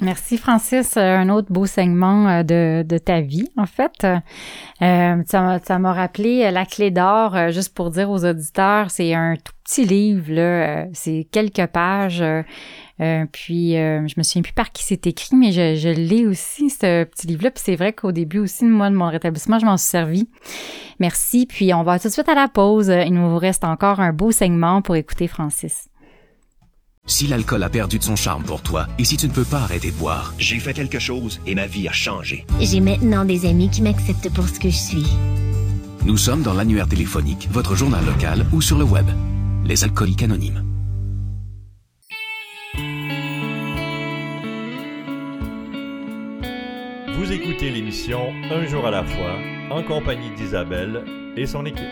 Merci Francis. Euh, un autre beau segment euh, de, de ta vie, en fait. Euh, ça m'a rappelé La clé d'or, juste pour dire aux auditeurs, c'est un tout petit livre, là. C'est quelques pages. puis je me souviens plus par qui c'est écrit, mais je, je l'ai aussi, ce petit livre-là. Puis c'est vrai qu'au début aussi, moi, de mon rétablissement, je m'en suis servi. Merci. Puis on va tout de suite à la pause. Il nous reste encore un beau segment pour écouter Francis. Si l'alcool a perdu de son charme pour toi et si tu ne peux pas arrêter de boire, j'ai fait quelque chose et ma vie a changé. J'ai maintenant des amis qui m'acceptent pour ce que je suis. Nous sommes dans l'annuaire téléphonique, votre journal local ou sur le web. Les alcooliques anonymes. Vous écoutez l'émission Un jour à la fois en compagnie d'Isabelle et son équipe.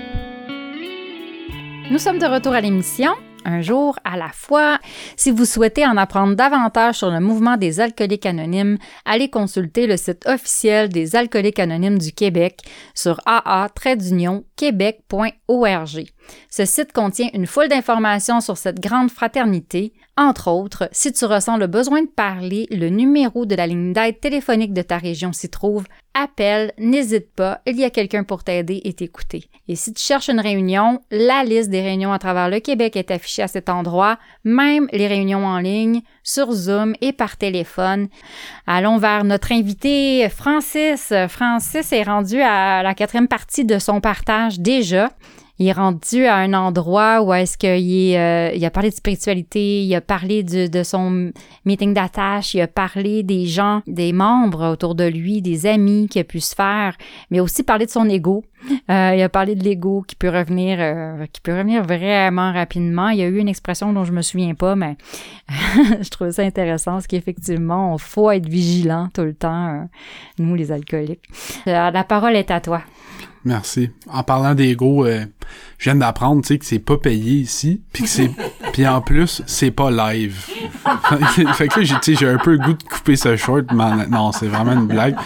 Nous sommes de retour à l'émission un jour à la fois. Si vous souhaitez en apprendre davantage sur le mouvement des alcooliques anonymes, allez consulter le site officiel des alcooliques anonymes du Québec sur aa-québec.org. Ce site contient une foule d'informations sur cette grande fraternité. Entre autres, si tu ressens le besoin de parler, le numéro de la ligne d'aide téléphonique de ta région s'y trouve. Appelle, n'hésite pas, il y a quelqu'un pour t'aider et t'écouter. Et si tu cherches une réunion, la liste des réunions à travers le Québec est affichée à cet endroit, même les réunions en ligne, sur Zoom et par téléphone. Allons vers notre invité Francis. Francis est rendu à la quatrième partie de son partage déjà il est rendu à un endroit où est-ce qu'il euh, il a parlé de spiritualité, il a parlé de son meeting d'attache, il a parlé des gens, des membres autour de lui, des amis qu'il a pu se faire, mais aussi parlé de son ego. Euh, il a parlé de l'ego qui peut revenir, euh, qui peut revenir vraiment rapidement. Il y a eu une expression dont je me souviens pas, mais je trouve ça intéressant, parce qu'effectivement, il faut être vigilant tout le temps, nous les alcooliques. la parole est à toi. Merci. En parlant d'ego, je viens d'apprendre, tu sais, que c'est pas payé ici, puis que c'est, puis en plus, c'est pas live. fait que là, j'ai, j'ai un peu le goût de couper ce short, mais non, c'est vraiment une blague.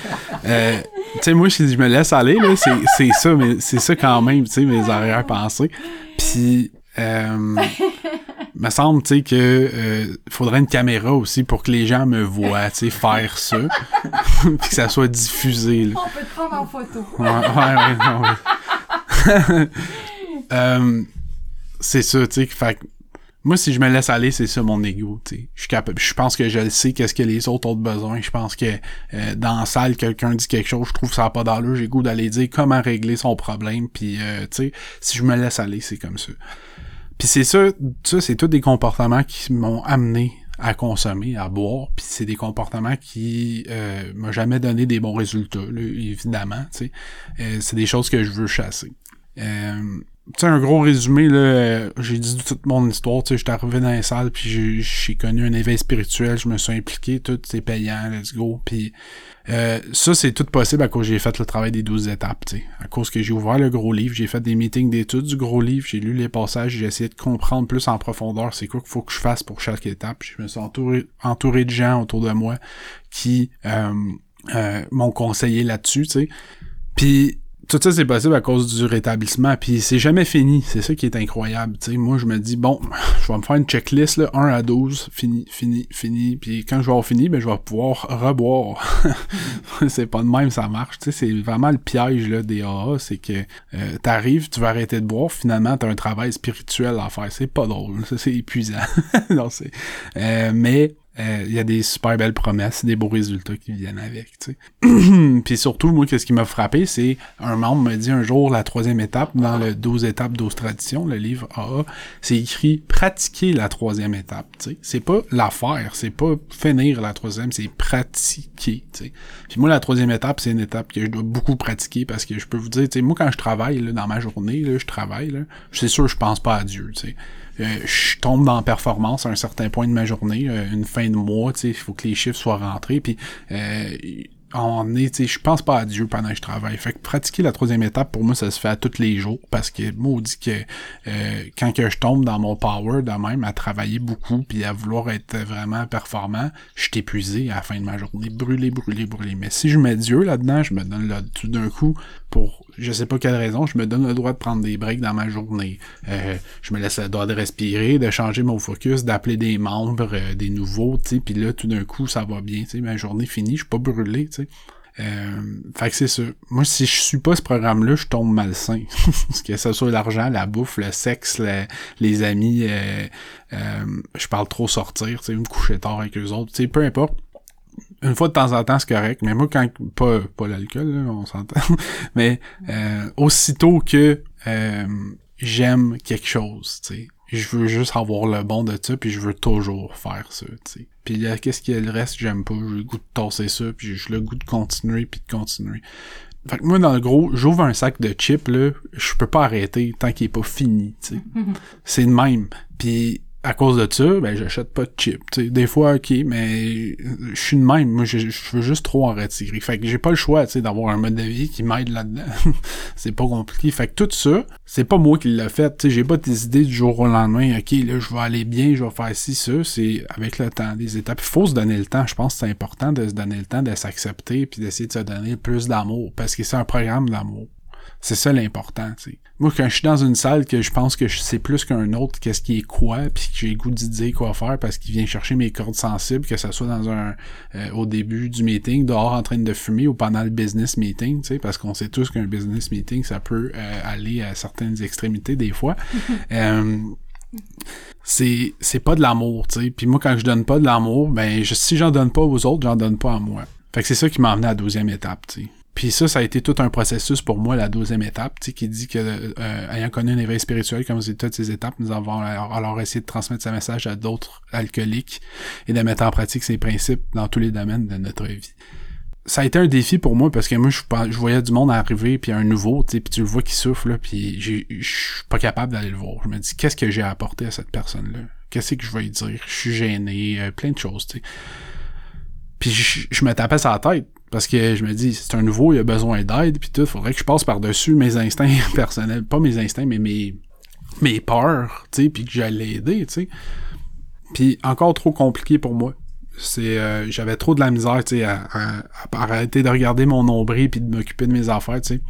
Euh, tu sais, moi, je me laisse aller, là, c'est, c'est ça, mais c'est ça quand même, tu sais, mes arrière-pensées. Puis, Euh, me semble, tu sais, que euh, faudrait une caméra aussi pour que les gens me voient, tu sais, faire ça. puis que ça soit diffusé, là. On peut te prendre en photo. Ouais, ouais, ouais, non, ouais. Euh, c'est ça, tu sais, moi, si je me laisse aller, c'est ça mon ego, tu sais. Je capable, je pense que je le sais qu'est-ce que les autres ont besoin. Je pense que euh, dans la salle, quelqu'un dit quelque chose, je trouve ça pas d'allure, j'ai goût d'aller dire comment régler son problème, puis euh, tu sais, si je me laisse aller, c'est comme ça. Puis c'est ça, ça c'est tous des comportements qui m'ont amené à consommer, à boire, puis c'est des comportements qui euh, m'ont jamais donné des bons résultats, là, évidemment. Euh, c'est des choses que je veux chasser. Euh, sais, un gros résumé, là, euh, j'ai dit toute mon histoire, tu sais, j'étais arrivé dans les salles, puis j'ai- connu un éveil spirituel, je me suis impliqué, tout, c'est payant, let's go, puis euh, ça, c'est tout possible à cause j'ai fait le travail des 12 étapes, tu sais. À cause que j'ai ouvert le gros livre, j'ai fait des meetings d'études du gros livre, j'ai lu les passages, j'ai essayé de comprendre plus en profondeur c'est quoi qu'il faut que je fasse pour chaque étape. Je me suis entouré, entouré de gens autour de moi qui euh, euh, m'ont conseillé là-dessus, tu sais. Puis tout ça, c'est possible à cause du rétablissement. Puis c'est jamais fini. C'est ça qui est incroyable. Tu sais, moi, je me dis, bon, je vais me faire une checklist, là, 1 à 12, fini, fini, fini. Puis quand je vais avoir fini, ben, je vais pouvoir reboire. c'est pas de même, ça marche. Tu sais, c'est vraiment le piège, là, des AA. C'est que euh, t'arrives, tu vas arrêter de boire, finalement, t'as un travail spirituel à faire. C'est pas drôle. C'est épuisant. non, c'est... Euh, mais euh, il y a des super belles promesses, des beaux résultats qui viennent avec. Puis surtout, moi, qu'est-ce qui m'a frappé, c'est un membre m'a dit un jour la troisième étape dans le 12 étapes 12 traditions, le livre AA, c'est écrit pratiquer la troisième étape, tu. C'est pas la faire, c'est pas finir la troisième, c'est pratiquer. Puis moi, la troisième étape, c'est une étape que je dois beaucoup pratiquer parce que je peux vous dire, moi, quand je travaille, là, dans ma journée, là, je travaille, c'est sûr, je pense pas à Dieu, tu sais. Euh, je tombe dans performance à un certain point de ma journée, euh, une fin de mois, il faut que les chiffres soient rentrés, puis euh, on est, tu sais, je pense pas à Dieu pendant que je travaille. Fait que pratiquer la troisième étape, pour moi, ça se fait à tous les jours, parce que maudit que euh, quand que je tombe dans mon power de même, à travailler beaucoup, puis à vouloir être vraiment performant, je suis épuisé à la fin de ma journée, brûlé, brûlé, brûlé. Mais si je mets Dieu là-dedans, je me donne là, tout d'un coup, pour je sais pas quelle raison, je me donne le droit de prendre des breaks dans ma journée. Euh, je me laisse le droit de respirer, de changer mon focus, d'appeler des membres, euh, des nouveaux, tu puis là, tout d'un coup, ça va bien, tu ma journée finie, je suis pas brûlé, tu sais. Euh, fait que c'est ça. Moi, si je suis pas ce programme-là, je tombe malsain. que ce soit l'argent, la bouffe, le sexe, le- les amis, euh, euh, je parle trop sortir, tu sais, me coucher tard avec eux autres, tu sais, peu importe une fois de temps en temps, c'est correct, mais moi, quand pas, pas l'alcool, là, on s'entend, mais euh, aussitôt que euh, j'aime quelque chose, tu sais, je veux juste avoir le bon de ça, puis je veux toujours faire ça, tu sais. Puis là, qu'est-ce qu'il y a le reste, j'aime pas, j'ai le goût de tasser ça, puis j'ai le goût de continuer, puis de continuer. Fait que moi, dans le gros, j'ouvre un sac de chips, là, je peux pas arrêter tant qu'il est pas fini, tu sais. C'est le même. Puis à cause de ça, ben j'achète pas de chips. Des fois, ok, mais je suis de même. Moi, je, veux juste trop en retirer. Fait que j'ai pas le choix, d'avoir un mode de vie qui m'aide là-dedans. c'est pas compliqué. Fait que tout ça, c'est pas moi qui l'ai fait. J'ai pas des idées du jour au lendemain. Ok, là, je vais aller bien, je vais faire ci, ça. C'est avec le temps, des étapes. Il faut se donner le temps. Je pense que c'est important de se donner le temps de s'accepter puis d'essayer de se donner plus d'amour parce que c'est un programme d'amour. C'est ça l'important, tu sais. Moi, quand je suis dans une salle que je pense que je sais plus qu'un autre qu'est-ce qui est quoi, puis que j'ai le goût d'y dire quoi faire parce qu'il vient chercher mes cordes sensibles, que ça soit dans un euh, au début du meeting, dehors en train de fumer ou pendant le business meeting, tu sais, parce qu'on sait tous qu'un business meeting, ça peut euh, aller à certaines extrémités des fois. Euh, c'est c'est pas de l'amour, tu sais. Puis moi, quand je donne pas de l'amour, ben je, si j'en donne pas aux autres, j'en donne pas à moi. Fait que c'est ça qui m'a amené à la douzième étape, tu sais. Puis ça, ça a été tout un processus pour moi, la douzième étape, qui dit que, euh, ayant connu un éveil spirituel comme c'est toutes ces étapes, nous avons alors, essayé de transmettre ce message à d'autres alcooliques et de mettre en pratique ces principes dans tous les domaines de notre vie. Ça a été un défi pour moi parce que moi, je, voyais du monde arriver, puis un nouveau, tu puis tu le vois qui souffle, là, puis je suis pas capable d'aller le voir. Je me dis, qu'est-ce que j'ai à apporter à cette personne-là? Qu'est-ce que je vais lui dire? Je suis gêné, euh, plein de choses, tu. Puis je, je me tapais la tête parce que je me dis c'est un nouveau, il a besoin d'aide puis tout, faudrait que je passe par-dessus mes instincts personnels, pas mes instincts mais mes mes peurs, tu sais, puis que j'allais l'aider, tu sais. Puis encore trop compliqué pour moi. C'est euh, j'avais trop de la misère, tu sais, à, à- arrêter de regarder mon nombril puis de m'occuper de mes affaires, tu sais.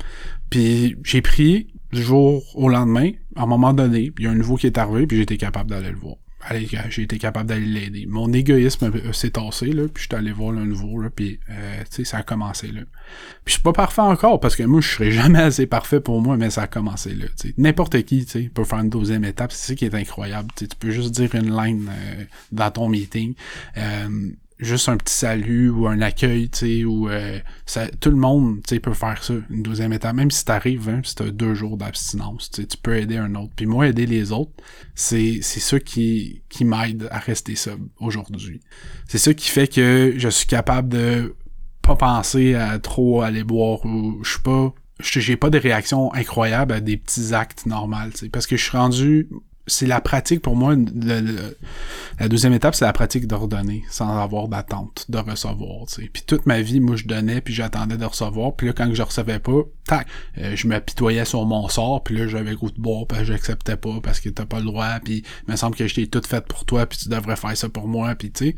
Puis j'ai pris du jour au lendemain, à un moment donné, il y a un nouveau qui est arrivé, puis j'étais capable d'aller le voir. Allez, j'ai été capable d'aller l'aider. Mon égoïsme s'est tassé, là, puis j'étais allé voir le nouveau, là, puis, euh, tu sais, ça a commencé, là. Puis je suis pas parfait encore, parce que moi, je serais jamais assez parfait pour moi, mais ça a commencé, là, tu sais. N'importe qui, tu sais, peut faire une deuxième étape, c'est ça qui est incroyable, tu. Tu peux juste dire une ligne euh, dans ton meeting. Euh, juste un petit salut ou un accueil, tu sais, ou euh, ça, tout le monde, tu sais, peut faire ça, une deuxième étape. Même si t'arrives, hein, si t'as deux jours d'abstinence, tu tu peux aider un autre. Puis moi, aider les autres, c'est c'est ça qui qui m'aide à rester sobre aujourd'hui. C'est ça qui fait que je suis capable de pas penser à trop aller boire ou je suis pas j'ai pas des réactions incroyables à des petits actes normaux, tu sais, parce que je suis rendu c'est la pratique pour moi. la deuxième étape, c'est la pratique d'ordonner sans avoir d'attente de recevoir. sais. Puis toute ma vie, moi, je donnais, puis j'attendais de recevoir. Puis là, quand je recevais pas, tac, euh, je m'apitoyais sur mon sort. Puis là, j'avais goût de boire, puis j'acceptais pas parce que t'as pas le droit. Puis il me semble que j'étais toute faite pour toi, puis tu devrais faire ça pour moi. Puis tu sais.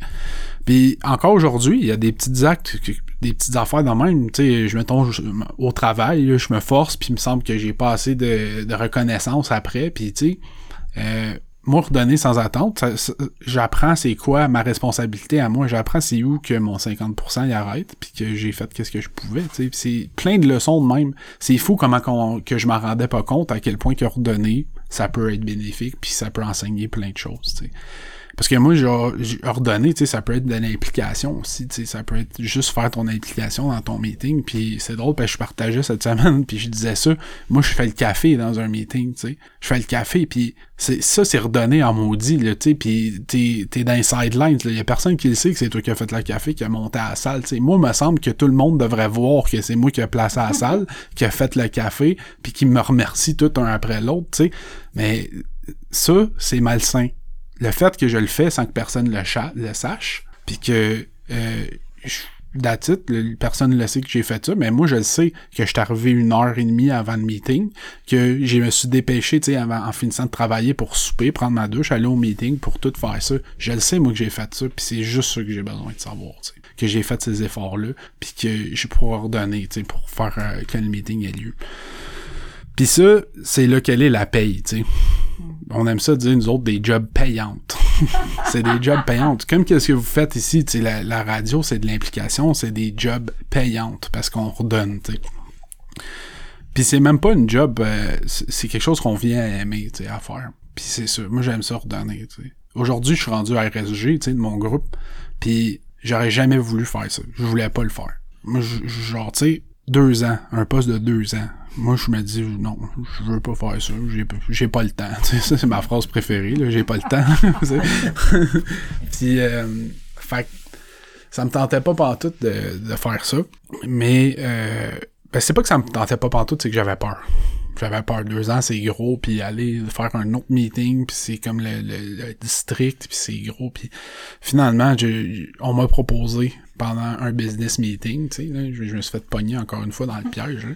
Puis encore aujourd'hui, il y a des petits actes, des petites affaires dans même. Tu sais, je me tombe au travail, je me force, puis il me semble que j'ai pas assez de, de reconnaissance après. Puis tu sais euh, moi, redonner sans attente, j'apprends c'est quoi ma responsabilité à moi. J'apprends c'est où que mon 50% y arrête, puis que j'ai fait qu'est-ce que je pouvais. C'est plein de leçons de même. C'est fou comment que je m'en rendais pas compte à quel point que redonner, ça peut être bénéfique, puis ça peut enseigner plein de choses. Parce que moi, j'ai ordonné, tu sais, ça peut être de l'implication aussi, tu sais, ça peut être juste faire ton implication dans ton meeting, puis c'est drôle, parce que je partageais cette semaine, puis je disais ça, moi, je fais le café dans un meeting, tu sais, je fais le café, puis c'est ça, c'est redonné en maudit, là, tu sais, puis t'es, t'es dans les sidelines, il y a personne qui le sait que c'est toi qui as fait le café, qui a monté à la salle, tu sais. Moi, il me semble que tout le monde devrait voir que c'est moi qui ai placé à la salle, qui a fait le café, puis qui me remercie tout un après l'autre, tu sais, mais ça, c'est malsain le fait que je le fais sans que personne le, sache, puis que euh, personne ne le sait que j'ai fait ça, mais moi je le sais que je suis arrivé une heure et demie avant le meeting, que je me suis dépêché, tu sais, en finissant de travailler pour souper, prendre ma douche, aller au meeting pour tout faire ça. Je le sais moi que j'ai fait ça, puis c'est juste ça que j'ai besoin de savoir, tu sais, que j'ai fait ces efforts-là, puis que je pourrais ordonner, tu sais, pour faire euh, que le meeting ait lieu. Puis ça, c'est là qu'elle est la paye, tu sais on aime ça dire, nous autres, des jobs payantes. c'est des jobs payantes. Comme qu'est-ce que vous faites ici, la, la radio, c'est de l'implication, c'est des jobs payantes parce qu'on redonne, tu Puis c'est même pas une job, euh, c'est quelque chose qu'on vient à aimer, tu à faire. Puis c'est ça, moi j'aime ça redonner, Aujourd'hui, je suis rendu à RSG, de mon groupe, puis j'aurais jamais voulu faire ça. Je voulais pas le faire. Moi, genre, tu sais, deux ans, un poste de deux ans. Moi, je me dis, non, je veux pas faire ça, j'ai, pas le temps. c'est ma phrase préférée, j'ai pas le temps. Puis, euh, fait ça me tentait pas partout de, de faire ça. Mais, euh, ben, c'est pas que ça me tentait pas partout, c'est que j'avais peur. J'avais peur. Deux ans, c'est gros, puis aller faire un autre meeting, puis c'est comme le, le, district, puis c'est gros. Puis finalement, on m'a proposé pendant un business meeting, tu sais, je, me suis fait pogner encore une fois dans le piège.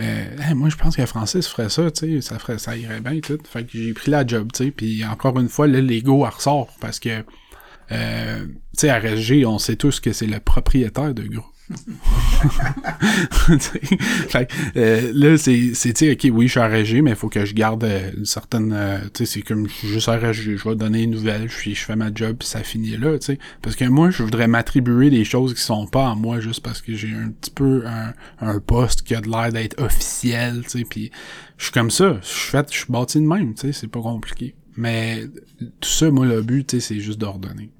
Euh, moi, je pense que Francis ferait ça, tu sais, ça ferait, ça irait bien, tout. Fait que j'ai pris la job, tu sais, puis encore une fois, là, l'ego ressort parce que, euh, tu sais, à RSG, on sait tous que c'est le propriétaire de groupe. euh, là, c'est, c'est, ok, oui, je suis RSG, mais il faut que je garde euh, une certaine, euh, tu sais, c'est comme, je suis juste je vais donner une nouvelle, je, je fais ma job, puis ça finit là, tu sais. Parce que moi, je voudrais m'attribuer des choses qui sont pas en moi juste parce que j'ai un petit peu un, un poste qui a de l'air d'être officiel, tu sais, puis je suis comme ça, je suis fait, je suis bâti de même, tu sais, c'est pas compliqué. Mais tout ça, moi, le but, c'est juste d'ordonner.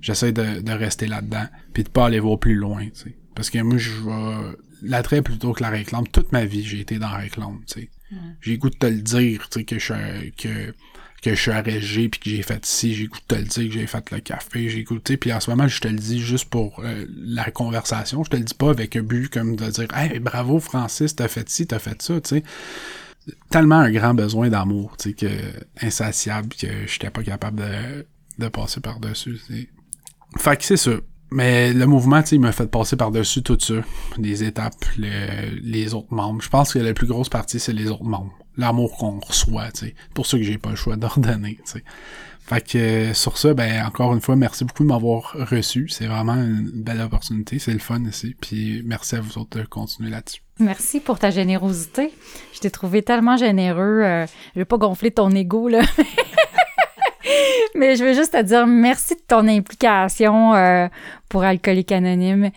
J'essaie de, de rester là-dedans, puis de pas aller voir plus loin. Parce que moi, je vais l'attrait plutôt que la réclame. Toute ma vie, j'ai été dans la réclame, tu sais. J'ai goût de te le dire, tu sais, que je suis, que, que je suis arrêté puis que j'ai fait ci, j'ai goût de te le dire que j'ai fait le café, j'ai goûté, puis en ce moment, je te le dis juste pour euh, la conversation, je te le dis pas avec un but comme de dire « Hey, bravo Francis, t'as fait ci, t'as fait ça », tu sais. Tellement un grand besoin d'amour, tu sais, que insatiable, que j'étais pas capable de, de passer par-dessus, Fait que c'est ça. Mais le mouvement, il m'a fait passer par-dessus tout ça. Les étapes, les autres membres. Je pense que la plus grosse partie, c'est les autres membres. l'amour qu'on reçoit, tu sais. Pour ça que j'ai pas le choix d'ordonner, tu sais. Fait que euh, sur ça, ben encore une fois, merci beaucoup de m'avoir reçu. C'est vraiment une belle opportunité. C'est le fun ici. Puis merci à vous autres de continuer là-dessus. Merci pour ta générosité. Je t'ai trouvé tellement généreux. Euh, je vais pas gonfler ton ego, là. Mais je veux juste te dire merci de ton implication euh, pour Alcoolique Anonyme.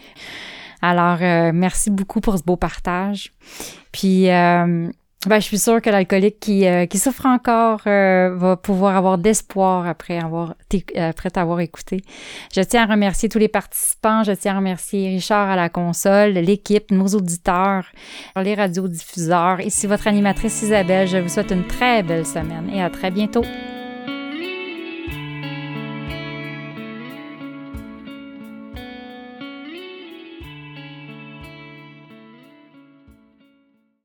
Alors, euh, merci beaucoup pour ce beau partage. Puis, euh, ben, je suis sûre que l'alcoolique qui, qui souffre encore va pouvoir avoir d'espoir après avoir après t'avoir écouté. Je tiens à remercier tous les participants. Je tiens à remercier Richard à la console, l'équipe, nos auditeurs, les radiodiffuseurs. Ici votre animatrice Isabelle. Je vous souhaite une très belle semaine et à très bientôt.